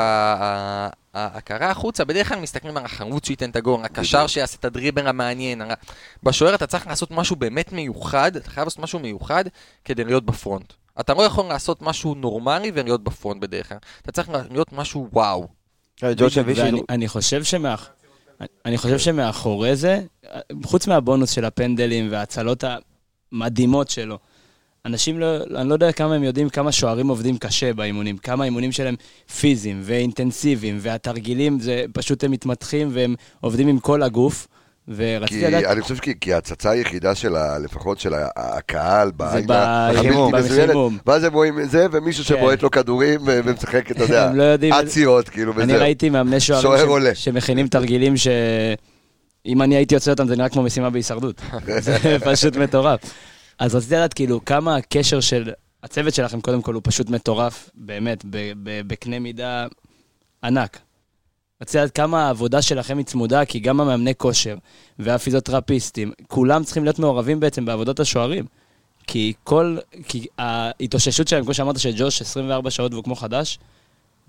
ההכרה החוצה, בדרך כלל מסתכלים על החרוץ שייתן את הגול, הקשר. שיעשה את הדריבל המעניין. בשוער אתה צריך לעשות משהו באמת מיוחד, אתה חייב לעשות משהו מיוחד כדי להיות בפרונט. אתה לא יכול לעשות משהו נורמלי ולהיות בפרונט בדרך כלל. אתה צריך להיות משהו וואו. ואני אני חושב שמאח... אני חושב שמאחורי זה, חוץ מהבונוס של הפנדלים וההצלות המדהימות שלו, אנשים לא, אני לא יודע כמה הם יודעים כמה שוערים עובדים קשה באימונים, כמה האימונים שלהם פיזיים ואינטנסיביים, והתרגילים, זה פשוט הם מתמתחים והם עובדים עם כל הגוף, ורציתי כי לדעת... אני חושב כי- ההצצה היחידה של ה... לפחות של הקהל בעין בחימום, הבלתי מזוינת. ואז הם רואים את זה, ומישהו כן. שבועט לו כדורים ומשחק, אתה יודע, לא. עצירות, כאילו, אני וזהו. ראיתי מאמני שוער שוערים. שמכינים תרגילים ש... אם אני הייתי יוצא אותם זה נראה כמו משימה בהישרדות. זה פשוט מטורף. אז רציתי לדעת כאילו כמה הקשר של הצוות שלכם קודם כל הוא פשוט מטורף, באמת, בקנה מידה ענק. רציתי לדעת כמה העבודה שלכם היא צמודה, כי גם המאמני כושר והפיזיותרפיסטים, כולם צריכים להיות מעורבים בעצם בעבודת השוערים. כי כל, כי ההתאוששות שלהם, כמו שאמרת שג'וש 24 שעות והוא כמו חדש,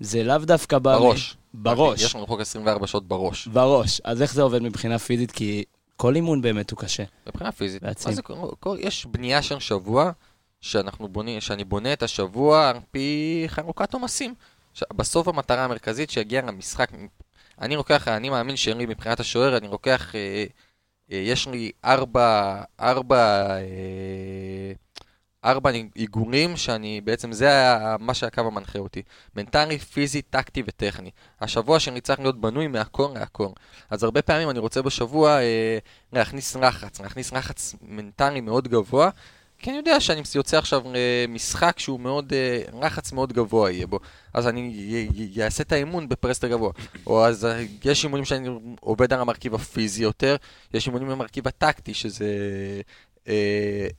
זה לאו דווקא. מ- בראש. בראש. יש לנו חוק 24 שעות בראש. בראש. אז איך זה עובד מבחינה פיזית? כי כל אימון באמת הוא קשה. מבחינה פיזית. זה, כל- יש בנייה של שבוע, שאנחנו בונים, שאני בונה את השבוע על פי חלוקת עומסים. בסוף המטרה המרכזית שיגיע למשחק, אני לוקח, אני מאמין לי מבחינת השוער, אני לוקח, אה, אה, יש לי ארבע, ארבע, אה, ארבע עיגונים שאני, בעצם זה ה- מה שהקו המנחה אותי. מנטלי, פיזי, טקטי וטכני. השבוע שלי צריך להיות בנוי מהכל להכל. אז הרבה פעמים אני רוצה בשבוע אה, להכניס לחץ, להכניס לחץ מנטלי מאוד גבוה, כי אני יודע שאני יוצא עכשיו אה, משחק שהוא מאוד, אה, לחץ מאוד גבוה יהיה בו, אז אני אעשה את האימון בפרסטר גבוה. או אז אה, יש אימונים שאני עובד על המרכיב הפיזי יותר, יש אימונים במרכיב הטקטי, שזה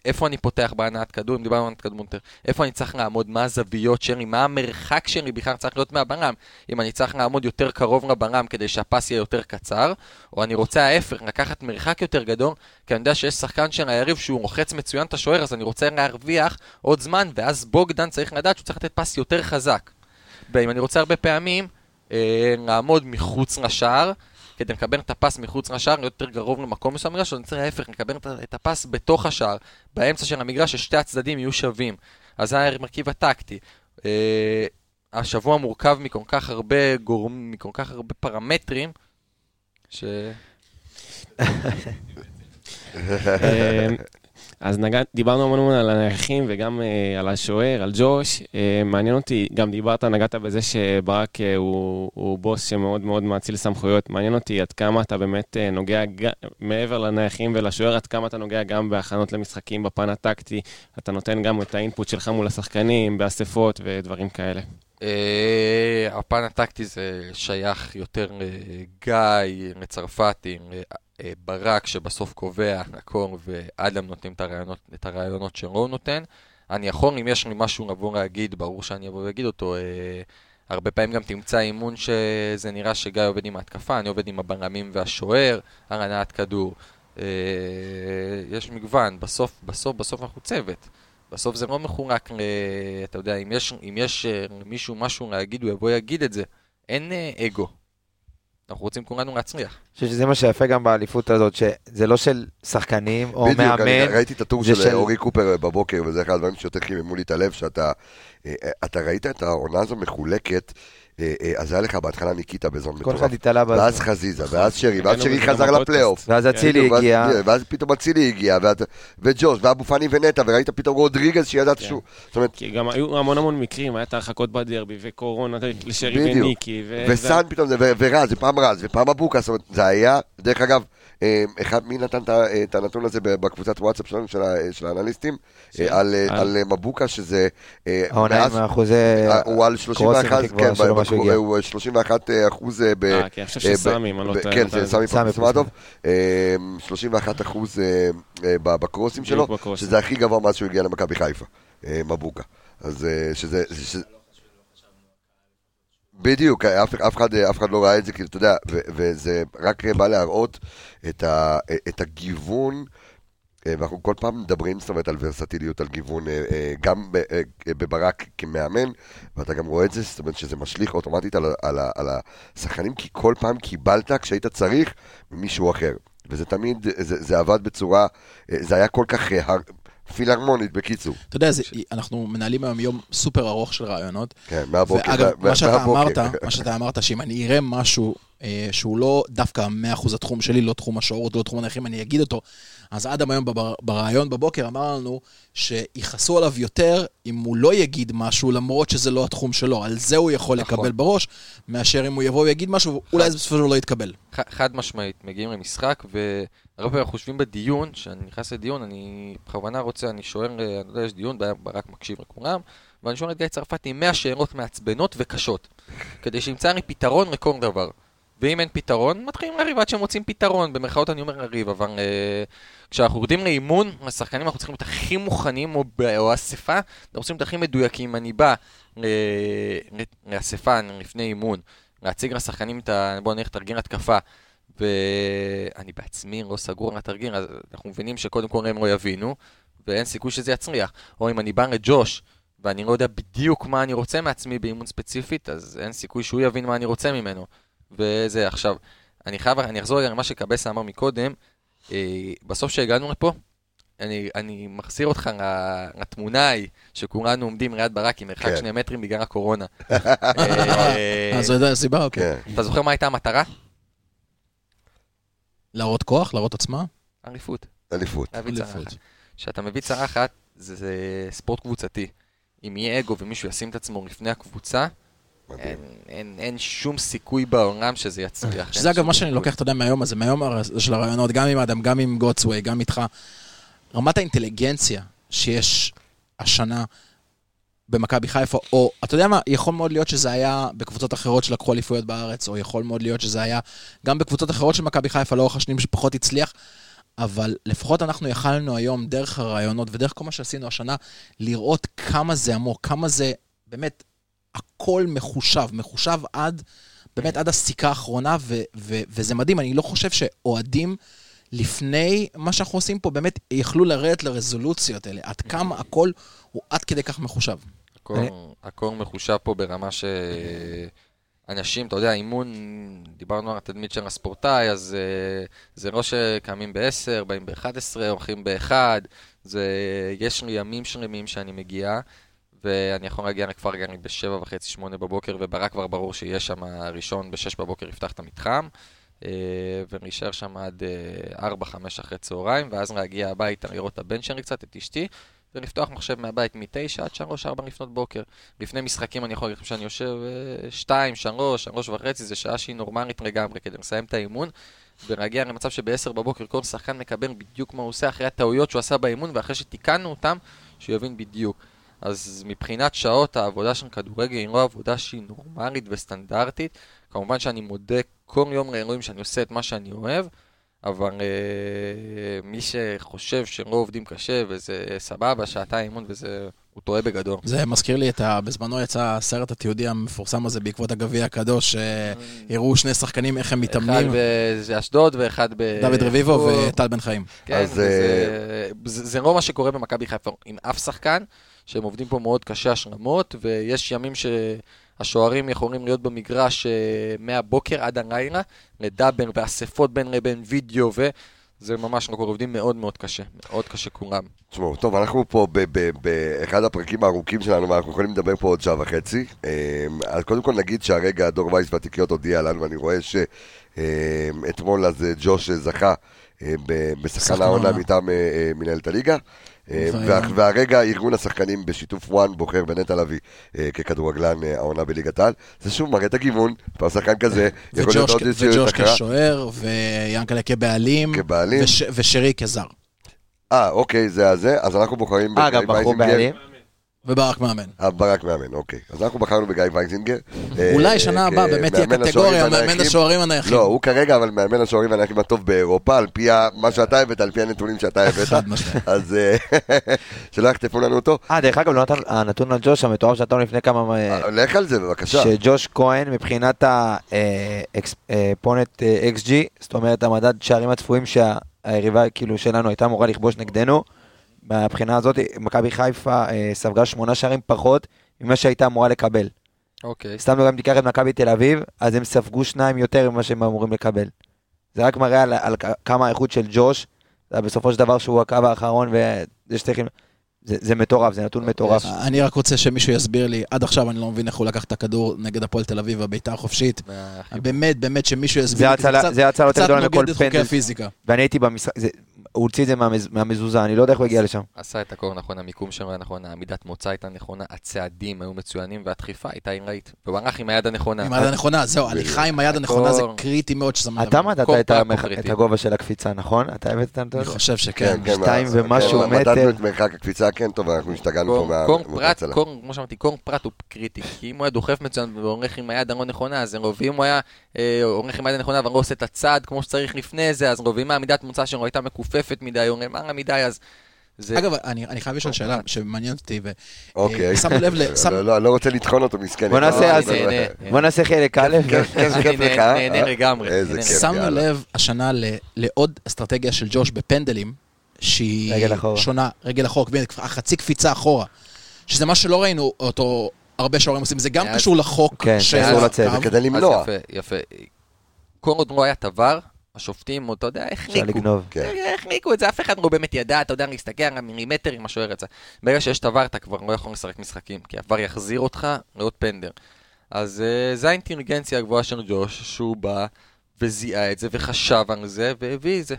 איפה אני פותח בהנעת כדור, אם דיברנו על הנעת כדור יותר, איפה אני צריך לעמוד, מה הזוויות שלי, מה המרחק שלי בכלל צריך להיות מהברם, אם אני צריך לעמוד יותר קרוב לברם כדי שהפס יהיה יותר קצר, או אני רוצה ההפך, לקחת מרחק יותר גדול, כי אני יודע שיש שחקן של היריב שהוא רוחץ מצוין את השוער, אז אני רוצה להרוויח עוד זמן, ואז בוגדן צריך לדעת שהוא צריך לתת פס יותר חזק. ואם אני רוצה הרבה פעמים אה, לעמוד מחוץ לשער, כדי לקבל את הפס מחוץ לשער, יותר קרוב למקום מסוים במגרש, אני צריך ההפך, לקבל את הפס בתוך השער, באמצע של המגרש, ששתי הצדדים יהיו שווים. אז זה המרכיב הטקטי. אה, השבוע מורכב מכל כך הרבה גורמים, מכל כך הרבה פרמטרים, ש... אה, אז נגע, דיברנו המון המון על הנייחים וגם uh, על השוער, על ג'וש. Uh, מעניין אותי, גם דיברת, נגעת בזה שברק uh, הוא, הוא בוס שמאוד מאוד מאציל סמכויות. מעניין אותי עד כמה אתה באמת uh, נוגע, ג... מעבר לנייחים ולשוער, עד כמה אתה נוגע גם בהכנות למשחקים בפן הטקטי. אתה נותן גם את האינפוט שלך מול השחקנים, באספות ודברים כאלה. Uh, הפן הטקטי זה שייך יותר לגיא, לצרפתי, אה, ברק שבסוף קובע הכל ואדם נותנים את הרעיונות, את הרעיונות שרון נותן. אני יכול, אם יש לי משהו לבוא להגיד, ברור שאני אבוא ואגיד אותו. אה, הרבה פעמים גם תמצא אימון שזה נראה שגיא עובד עם ההתקפה, אני עובד עם הבלמים והשוער, על הנעת כדור. אה, יש מגוון, בסוף, בסוף, בסוף אנחנו צוות. בסוף זה לא מחורק, ל... אתה יודע, אם יש, אם יש מישהו משהו להגיד, הוא יבוא ויגיד את זה. אין אגו. אנחנו רוצים כולנו להצליח. אני חושב שזה מה שיפה גם באליפות הזאת, שזה לא של שחקנים או בדיוק, מאמן. בדיוק, ראיתי את הטור של, של אורי קופר בבוקר, וזה אחד הדברים שיותר חיממו לי את הלב, שאתה אה, אתה ראית את העונה הזו מחולקת. אה, אה, אז היה לך בהתחלה ניקיטה בזון מטורף. כל אחד התעלה בזון. ואז חזיזה, ואז שרי, ואז שרי חזר לפלייאוף. ואז אצילי הגיע. ואז פתאום אצילי הגיע, וג'וש, ואבו פאני ונטע, וראית פתאום רודריגז שידעת שהוא... כי גם היו המון המון מקרים, היה את ההרחקות בדרבי, וקורונה לשרי וניקי. וסאן פתאום, ורז, ופעם רז, ופעם אבוקה, זאת אומרת, זה היה, דרך אגב, אחד, מי נתן את הנתון הזה בקבוצת וואטסאפ שלנו, של האנליסטים? אה, על מבוקה, שזה... אה, העונה עם אחוזי... הוא על 31, כן, הוא 31 אחוז ב... אה, כן, אני חושב שסמי, אם אני לא טועה. כן, סמי פרסמטוב. 31 אחוז בקרוסים שלו, שזה הכי גבוה מאז שהוא הגיע למכבי חיפה, מבוקה. אז שזה... בדיוק, אף, אף, אחד, אף אחד לא ראה את זה, כאילו, אתה יודע, ו, וזה רק בא להראות את, ה, את הגיוון, אה, ואנחנו כל פעם מדברים, זאת אומרת, על ורסטיליות, על גיוון, אה, אה, גם בברק כמאמן, ואתה גם רואה את זה, זאת אומרת שזה משליך אוטומטית על, על, על השחקנים, כי כל פעם קיבלת כשהיית צריך ממישהו אחר. וזה תמיד, זה, זה עבד בצורה, זה היה כל כך פילהרמונית, בקיצור. אתה יודע, זה, אנחנו מנהלים היום יום סופר ארוך של רעיונות. כן, מהבוקר. ואגב, מה שאתה אמרת, מה שאתה אמרת, שאם אני אראה משהו שהוא לא דווקא 100% התחום שלי, לא תחום השעורות, לא תחום הנכים, אני אגיד אותו. אז אדם היום בריאיון בבוקר אמר לנו שיכעסו עליו יותר אם הוא לא יגיד משהו, למרות שזה לא התחום שלו. על זה הוא יכול נכון. לקבל בראש, מאשר אם הוא יבוא ויגיד משהו, אולי זה בסופו של דבר לא יתקבל. חד משמעית, מגיעים למשחק, והרבה פעמים חושבים בדיון, כשאני נכנס לדיון, אני בכוונה רוצה, אני שואל, אני יודע, יש דיון, ברק מקשיב לכולם, ואני שואל את גיא צרפתי 100 שאלות מעצבנות וקשות, כדי שימצא לי פתרון לכל דבר. ואם אין פתרון, מתחילים לריב עד שהם מוצאים פתרון. במרכאות אני אומר לריב, אבל uh, כשאנחנו יורדים לאימון, השחקנים אנחנו צריכים להיות הכי מוכנים, או, או אספה, אנחנו צריכים להיות הכי מדויקים. אני בא לאספה לפני אימון, להציג לשחקנים את ה... בואו נלך תרגיל התקפה. ואני בעצמי לא סגור על התרגיל, אז אנחנו מבינים שקודם כל הם לא יבינו, ואין סיכוי שזה יצליח. או אם אני בא לג'וש, ואני לא יודע בדיוק מה אני רוצה מעצמי באימון ספציפית, אז אין סיכוי שהוא יבין מה אני רוצה ממנו. וזה עכשיו, אני חייב, אני אחזור רגע למה שקבסה אמר מקודם, אה, בסוף שהגענו לפה, אני, אני מחזיר אותך לתמונה ההיא, שכולנו עומדים ליד ברק עם מרחק כן. שני מטרים בגלל הקורונה. אה, אז זו הסיבה, אוקיי. אתה זוכר מה הייתה המטרה? להראות כוח? להראות עוצמה? אליפות. אליפות. כשאתה מביא צרחת, זה, זה ספורט קבוצתי. אם יהיה אגו ומישהו ישים את עצמו לפני הקבוצה, אין, אין, אין שום סיכוי בעולם שזה יצליח. שזה אגב מה שאני לוקח, אתה יודע, מהיום הזה, מהיום של הרעיונות, גם עם אדם, גם עם גוטסווי, גם איתך, רמת האינטליגנציה שיש השנה במכבי חיפה, או אתה יודע מה, יכול מאוד להיות שזה היה בקבוצות אחרות שלקחו אליפויות בארץ, או יכול מאוד להיות שזה היה גם בקבוצות אחרות של מכבי חיפה לאורך השנים שפחות הצליח, אבל לפחות אנחנו יכלנו היום, דרך הרעיונות ודרך כל מה שעשינו השנה, לראות כמה זה עמוק, כמה זה באמת, הכל מחושב, מחושב עד, באמת עד הסיכה האחרונה, ו- ו- וזה מדהים, אני לא חושב שאוהדים... לפני מה שאנחנו עושים פה, באמת יכלו לרדת לרזולוציות האלה, עד כמה הכל הוא עד כדי כך מחושב. הכל, הכל מחושב פה ברמה ש... אנשים, אתה יודע, אימון, דיברנו על התדמית של הספורטאי, אז uh, זה לא שקמים ב-10, באים ב-11, הולכים ב-1, זה... יש לי ימים שלמים שאני מגיע, ואני יכול להגיע לכפר גני ב-7 וחצי, 8 בבוקר, וברק כבר ברור שיש שם הראשון ב-6 בבוקר יפתח את המתחם. Uh, ונשאר שם עד uh, 4-5 אחרי צהריים, ואז להגיע הביתה לראות את הבן שלי קצת, את אשתי, ולפתוח מחשב מהבית מ-9 עד 3-4 לפנות בוקר. לפני משחקים אני יכול להגיד לכם שאני יושב 2, 3, 3 וחצי, זה שעה שהיא נורמלית לגמרי כדי לסיים את האימון, ולהגיע למצב שב-10 בבוקר כל שחקן מקבל בדיוק מה הוא עושה אחרי הטעויות שהוא עשה באימון, ואחרי שתיקנו אותם, שהוא יבין בדיוק. אז מבחינת שעות העבודה של כדורגל היא לא עבודה שהיא נורמלית וסטנדרטית. כמובן שאני מודה כל יום לאלוהים שאני עושה את מה שאני אוהב, אבל uh, מי שחושב שהם לא עובדים קשה וזה סבבה, שעתיים אימון וזה, הוא טועה בגדול. זה מזכיר לי את ה... בזמנו יצא הסרט התיעודי המפורסם הזה בעקבות הגביע הקדוש, שהראו שני שחקנים איך הם מתאמנים. אחד באשדוד ואחד ב... דוד רביבו וטל בן חיים. כן, אז, זה, זה לא מה שקורה במכבי חיפה עם אף שחקן, שהם עובדים פה מאוד קשה השלמות, ויש ימים ש... השוערים יכולים להיות במגרש uh, מהבוקר עד הלילה, לדאבל ואספות בין לבין וידאו ו... זה ממש אנחנו עובדים מאוד מאוד קשה, מאוד קשה כולם. תשמעו, טוב, אנחנו פה באחד הפרקים הארוכים שלנו, ואנחנו יכולים לדבר פה עוד שעה וחצי. אז קודם כל נגיד שהרגע דור וייס והתקריות הודיע לנו, ואני רואה שאתמול אז ג'וש זכה בשחקן העונה מטעם מנהלת הליגה. אה, והרגע ארגון השחקנים בשיתוף וואן בוחר בנטע לביא אה, ככדורגלן אה, העונה בליגת העל. זה שוב מראה את הגיוון, פעם שחקן כזה, יכול להיות עוד איזושהי וג'וש כשוער, ויאנקל'ה כבעלים, ושרי כזר. אה, אוקיי, זה הזה, אז אנחנו בוחרים... אה, גם בחרו בעלים? וברק מאמן. אה, ברק מאמן, אוקיי. אז אנחנו בחרנו בגיא ויינזינגר. אולי שנה הבאה באמת תהיה קטגוריה, מאמן השוערים הנייחים. לא, הוא כרגע אבל מאמן השוערים הנייחים הטוב באירופה, על פי מה שאתה הבאת, על פי הנתונים שאתה הבאת. חד משמעית. אז שלא יחטפו לנו אותו. אה, דרך אגב, הנתון על ג'וש המתואר שנתנו לפני כמה... לך על זה, בבקשה. שג'וש כהן, מבחינת האקספונט XG, זאת אומרת, המדד שערים הצפויים שהיריבה כאילו שלנו הייתה אמורה לכבוש נגדנו, מהבחינה הזאת, מכבי חיפה אה, ספגה שמונה שערים פחות ממה שהייתה אמורה לקבל. אוקיי. סתם גם תיקח את מכבי תל אביב, אז הם ספגו שניים יותר ממה שהם אמורים לקבל. זה רק מראה על, על כמה האיכות של ג'וש, בסופו של דבר שהוא הקו האחרון וזה שצריכים... זה, זה מטורף, זה נתון מטורף. אני רק רוצה שמישהו יסביר לי, עד עכשיו אני לא מבין איך הוא לקח את הכדור נגד הפועל תל אביב בביתה החופשית. באמת, באמת שמישהו יסביר לי, זה הצלה יותר גדולה מכל פנדל. ואני הייתי במשחק, הוא הוציא את זה מהמז... מהמזוזה, אני לא יודע איך הוא הגיע לשם. עשה את הכל נכון, המיקום שלו היה נכון, העמידת מוצא הייתה נכונה, הצעדים היו מצוינים, והדחיפה הייתה עילאית. והוא הלך עם היד הנכונה. עם היד הנכונה, זהו, הליכה עם היד הנכונה זה קריטי מאוד שזה מדבר. אתה מדעת את הגובה של הקפיצה, נכון? אתה הבאת את הנתון? אני חושב שכן. כן, שתיים ומשהו מטר. מדדנו את מרחק הקפיצה, כן, טוב, אנחנו השתגענו פה מהמוצא כמו שאמרתי, קורן פרט הוא קריטי, כי אם הוא היה דוחף מצוין והולך עם היד הלא נכונה, אז ואם הוא היה הולך עם היד הנכונה ולא עושה את הצעד כמו שצריך לפני זה, אז ואם העמידת מוצא שלו הייתה מכופפת מדי, או למעלה מדי, אז... זה... אגב, אני, אני חייב לשאול שאלה שמעניינת אותי, ו... אוקיי. שמנו לב ל... לא, לא, לא רוצה לטחון אותו, מסכן. בוא נעשה, אז... בוא נעשה חלק א', נהנה לגמרי. שמנו לב השנה לעוד אסטרטגיה של ג'וש בפנדלים, שהיא שונה, רגל אחורה, חצי קפיצה אחורה, שזה מה שלא ראינו אותו הרבה שוערים עושים, זה גם קשור לחוק של הקו. זה כדי למנוע. יפה, יפה. כל עוד לא היה תבר, השופטים, אתה יודע, החניקו. כן. החניקו את זה, אף אחד לא באמת ידע, אתה יודע, להסתכל על המילימטר עם השוער יצא. ברגע שיש תבר, אתה כבר לא יכול לשחק משחקים, כי עבר יחזיר אותך לעוד פנדר. אז uh, זה האינטליגנציה הגבוהה של ג'וש, שהוא בא וזיהה את זה וחשב על זה והביא את זה.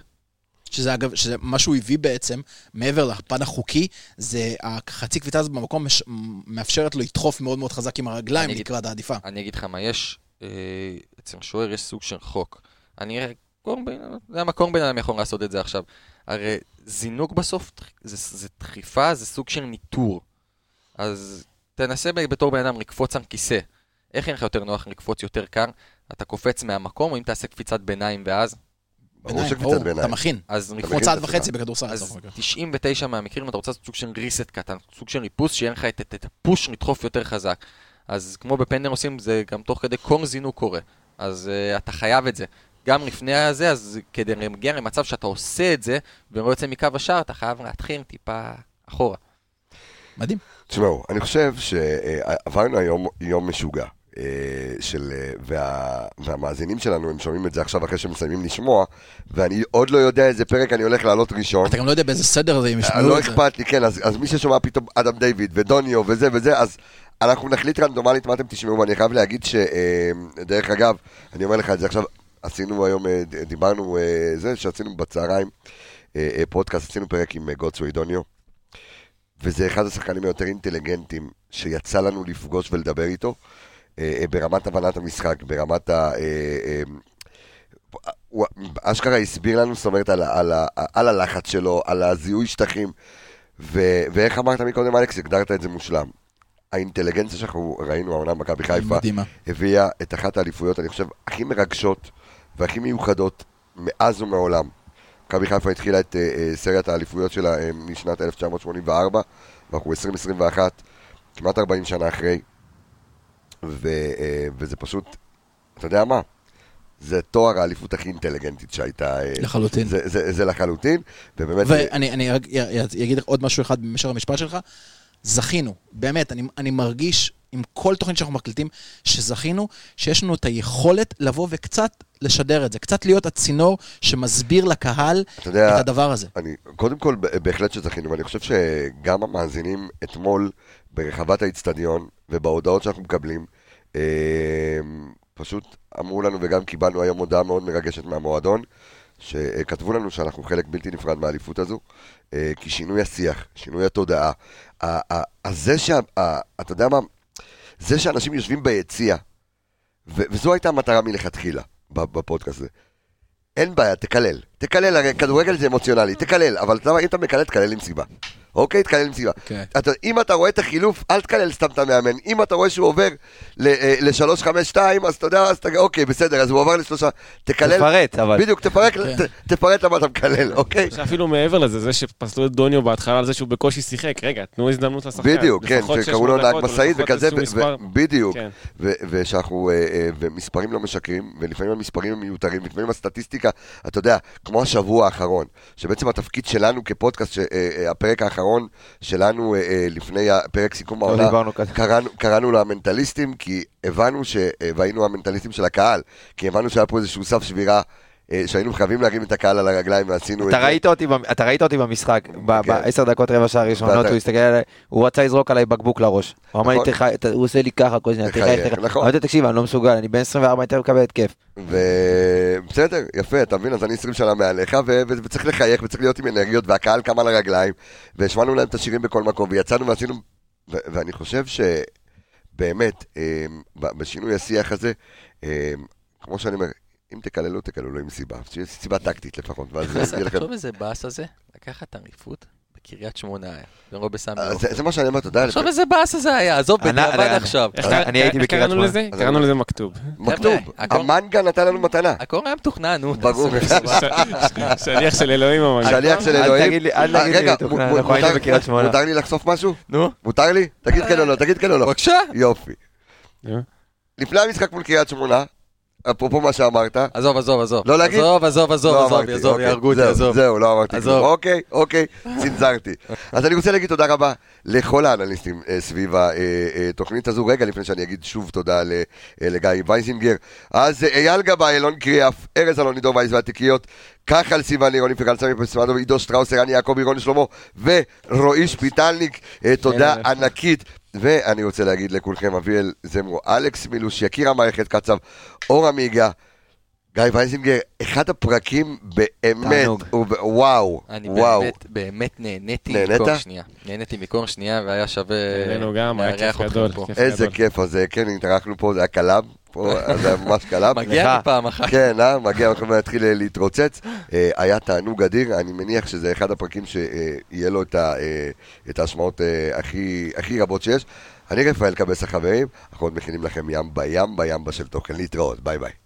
שזה אגב, שזה מה שהוא הביא בעצם, מעבר לפן החוקי, זה החצי קביצה הזאת במקום מש, מאפשרת לו לדחוף מאוד מאוד חזק עם הרגליים לקראת העדיפה. אני אגיד לך מה, יש, אה, אצל שוער יש סוג של חוק. אני אראה, זה המקום בן אדם יכול לעשות את זה עכשיו. הרי זינוק בסוף זה, זה דחיפה, זה סוג של ניטור. אז תנסה בתור בן אדם לקפוץ על כיסא. איך יהיה לך יותר נוח לקפוץ יותר קר? אתה קופץ מהמקום, או אם תעשה קפיצת ביניים ואז? ברור ברור, שקפיצת ביניים. אתה מכין. אז כמו מכין צעד וחצי. בכדורסל. אז לצורך העניין. 99 מהמקרים אתה רוצה לעשות סוג של reset קטן, סוג של ריפוס, שיהיה לך את, את, את הפוש לדחוף יותר חזק. אז כמו בפנדר עושים, זה גם תוך כדי כל זינוק קורה. אז uh, אתה חייב את זה. גם לפני הזה, אז כדי להגיע למצב שאתה עושה את זה, ולא יוצא מקו השער, אתה חייב להתחיל טיפה אחורה. מדהים. תשמעו, אני חושב שעברנו היום יום משוגע. אה, של, אה, וה, והמאזינים שלנו, הם שומעים את זה עכשיו אחרי שהם מסיימים לשמוע, ואני עוד לא יודע איזה פרק אני הולך לעלות ראשון. אתה גם לא יודע באיזה סדר זה, אם אה, ישמעו לא את זה. אכפת לי, כן, אז, אז מי ששומע פתאום אדם דיוויד ודוניו וזה וזה, אז אנחנו נחליט רנדומלית מה אתם תשמעו, ואני חייב להגיד שדרך אגב, אני אומר לך את זה עכשיו, עשינו היום, אה, דיברנו, אה, זה שעשינו בצהריים, אה, פודקאסט, עשינו פרק עם אה, גוטסווי דוניו, וזה אחד השחקנים היותר אינטליגנטים שיצא לנו לפגוש ולדבר איתו, ברמת הבנת המשחק, ברמת ה... אה, הוא אשכרה הסביר לנו, זאת אומרת, על, על, ה- על הלחץ שלו, על הזיהוי שטחים, ו, ואיך אמרת מקודם, אלכס, הגדרת את זה מושלם. האינטליגנציה שאנחנו ראינו, העונה במכבי חיפה, מדהימה. הביאה את אחת האליפויות, אני חושב, הכי מרגשות והכי מיוחדות מאז ומעולם. מכבי חיפה התחילה את אה, אה, סריית האליפויות שלה אה, משנת 1984, ואנחנו 2021, כמעט 40 שנה אחרי, ו, אה, וזה פשוט, אתה יודע מה? זה תואר האליפות הכי אינטליגנטית שהייתה. אה, לחלוטין. זה, זה, זה לחלוטין, ובאמת... ואני אני אגיד עוד משהו אחד במשך המשפט שלך. זכינו, באמת, אני, אני מרגיש עם כל תוכנית שאנחנו מקליטים, שזכינו, שיש לנו את היכולת לבוא וקצת לשדר את זה, קצת להיות הצינור שמסביר לקהל אתה יודע, את הדבר הזה. אני, קודם כל, בהחלט שזכינו, ואני חושב שגם המאזינים אתמול ברחבת האיצטדיון ובהודעות שאנחנו מקבלים, אה, פשוט אמרו לנו וגם קיבלנו היום הודעה מאוד מרגשת מהמועדון, שכתבו לנו שאנחנו חלק בלתי נפרד מהאליפות הזו, אה, כי שינוי השיח, שינוי התודעה, זה שה... אתה יודע מה? זה שאנשים יושבים ביציע, וזו הייתה המטרה מלכתחילה בפודקאסט הזה. אין בעיה, תקלל. תקלל, הרי כדורגל זה אמוציונלי, תקלל, אבל אתה יודע מה, אם אתה מקלל, תקלל עם סיבה. אוקיי? תקלל עם סיבה. כן. אתה, אם אתה רואה את החילוף, אל תקלל סתם את המאמן. אם אתה רואה שהוא עובר ל-3-5-2, אז אתה יודע, אז אתה, אוקיי, בסדר, אז הוא עבר לשלושה, תקלל. תפרט, אבל. בדיוק, תפרק, כן. ת, תפרט למה אתה מקלל, אוקיי? שאפילו מעבר לזה, זה שפסלו את דוניו בהתחלה על זה שהוא בקושי שיחק, רגע, תנו הזדמנות לשחקן. בדיוק, כן, שקראו לו 600 נהג משאית וכזה, בדיוק. כן. ו- ושאנחנו, אה, אה, ומספרים לא משקרים, ולפעמים המספרים הם מיותרים, לפעמים הסטטיסטיקה, אתה יודע, כמו השבוע האחרון, שבעצם התפקיד שלנו כפודקאסט, ש- אה, אה, הפרק האחרון שלנו אה, אה, לפני הפרק סיכום לא העונה. קראנו, קראנו לו המנטליסטים, כי הבנו ש... אה, והיינו המנטליסטים של הקהל, כי הבנו שהיה פה איזשהו סף שבירה, שהיינו חייבים להרים את הקהל על הרגליים ועשינו את זה. אתה ראית אותי במשחק, כן. בעשר דקות רבע שעה ראשונות, ואתה- הוא הסתכל עליי, הוא רצה לזרוק עליי בקבוק לראש. הוא אמר לי, נכון. "תחי- ת- הוא עושה לי ככה כל שניה, תחייך, תחייך. נכון. אמרתי לו, תקשיב, אני לא מסוגל, אני בן 24, אני תכף מקבל התקף. ובסדר, יפה, אתה מבין? אז אני 20 שנה מעליך, וצריך לחייך, וצריך להיות עם אנרגיות, והקהל קם על הרגליים, והשמענו להם את השירים בכל מקום, ויצאנו ועשינו... ואני חושב שבאמת, אה, בשינוי השיח הזה, אה, כמו שאני אומר, אם תקללו, תקללו עם סיבה, שיהיה סיבה טקטית לפחות, ואז יהיה לכם... תחשוב איזה באס הזה, לקחת אליפות בקריית שמונה היה, ולא בסמי אה. זה זה מה שאני אומר, אתה יודע, תחשוב איזה באס הזה היה, עזוב, בדיעבד עכשיו. אני- הייתי בקריית שמונה. קראנו לזה מכתוב. מכתוב, הכל- המנגה נתן לנו מתנה, הכל היה מתוכנן, נו. ברור. שליח של אלוהים ממש. שליח של אל אלוהים. תגיד לי- אל אה, תגיד לי מתוכנן, אנחנו היינו בקריית שמונה. מותר לי לחשוף משהו? נו, מותר לי? תגיד כן או לא, תגיד כן או לא. בבקשה. יופי. לפני המשחק מול קריית שמונה, אפרופו מה שאמרת, עזוב, עזוב, עזוב. לא להגיד? עזוב, עזוב, עזוב, לא עזוב, עזוב, אוקיי, יהרגו אותי, עזוב. זהו, לא אמרתי. כלום. אוקיי, אוקיי, צנזרתי. אז אני רוצה להגיד תודה רבה לכל האנליסטים אה, סביב התוכנית הזו. רגע, לפני שאני אגיד שוב תודה ל- אה, לגיא וייזינגר. אז אה, אייל גבאי, אלון קריאף, ארז אלון, עידו וייס והתיקיות, כחל סיוון לירוני פיקל סמי פסמדוב, עידו שטראוס, ערן יעקבי, רון שלמה ורועי שפיטלניק. אה, תודה אלף. ענקית. ואני רוצה להגיד לכולכם, אביאל זמרו, אלכס מילוש, יקיר המערכת קצב, אור עמיגה. גיא וייזינגר, אחד הפרקים באמת, תענוג. הוא וואו, אני וואו. באמת, באמת נהניתי נהנית? מקור שנייה. נהניתי מקור שנייה, והיה שווה נהנינו גם, היה כיף גדול. כיף איזה גדול. כיף הזה, כן, התארחנו פה, זה היה קלאב, פה, זה ממש קלאפ. מגיע פעם אחת. כן, אה? מגיע לכם להתחיל אה, להתרוצץ. אה, היה תענוג אדיר, אני מניח שזה אחד הפרקים שיהיה לו את אה, ההשמעות הכי רבות שיש. אני רפאל קבס החברים, אנחנו עוד מכינים לכם ים בים בימבה של תוכן להתראות, ביי ביי.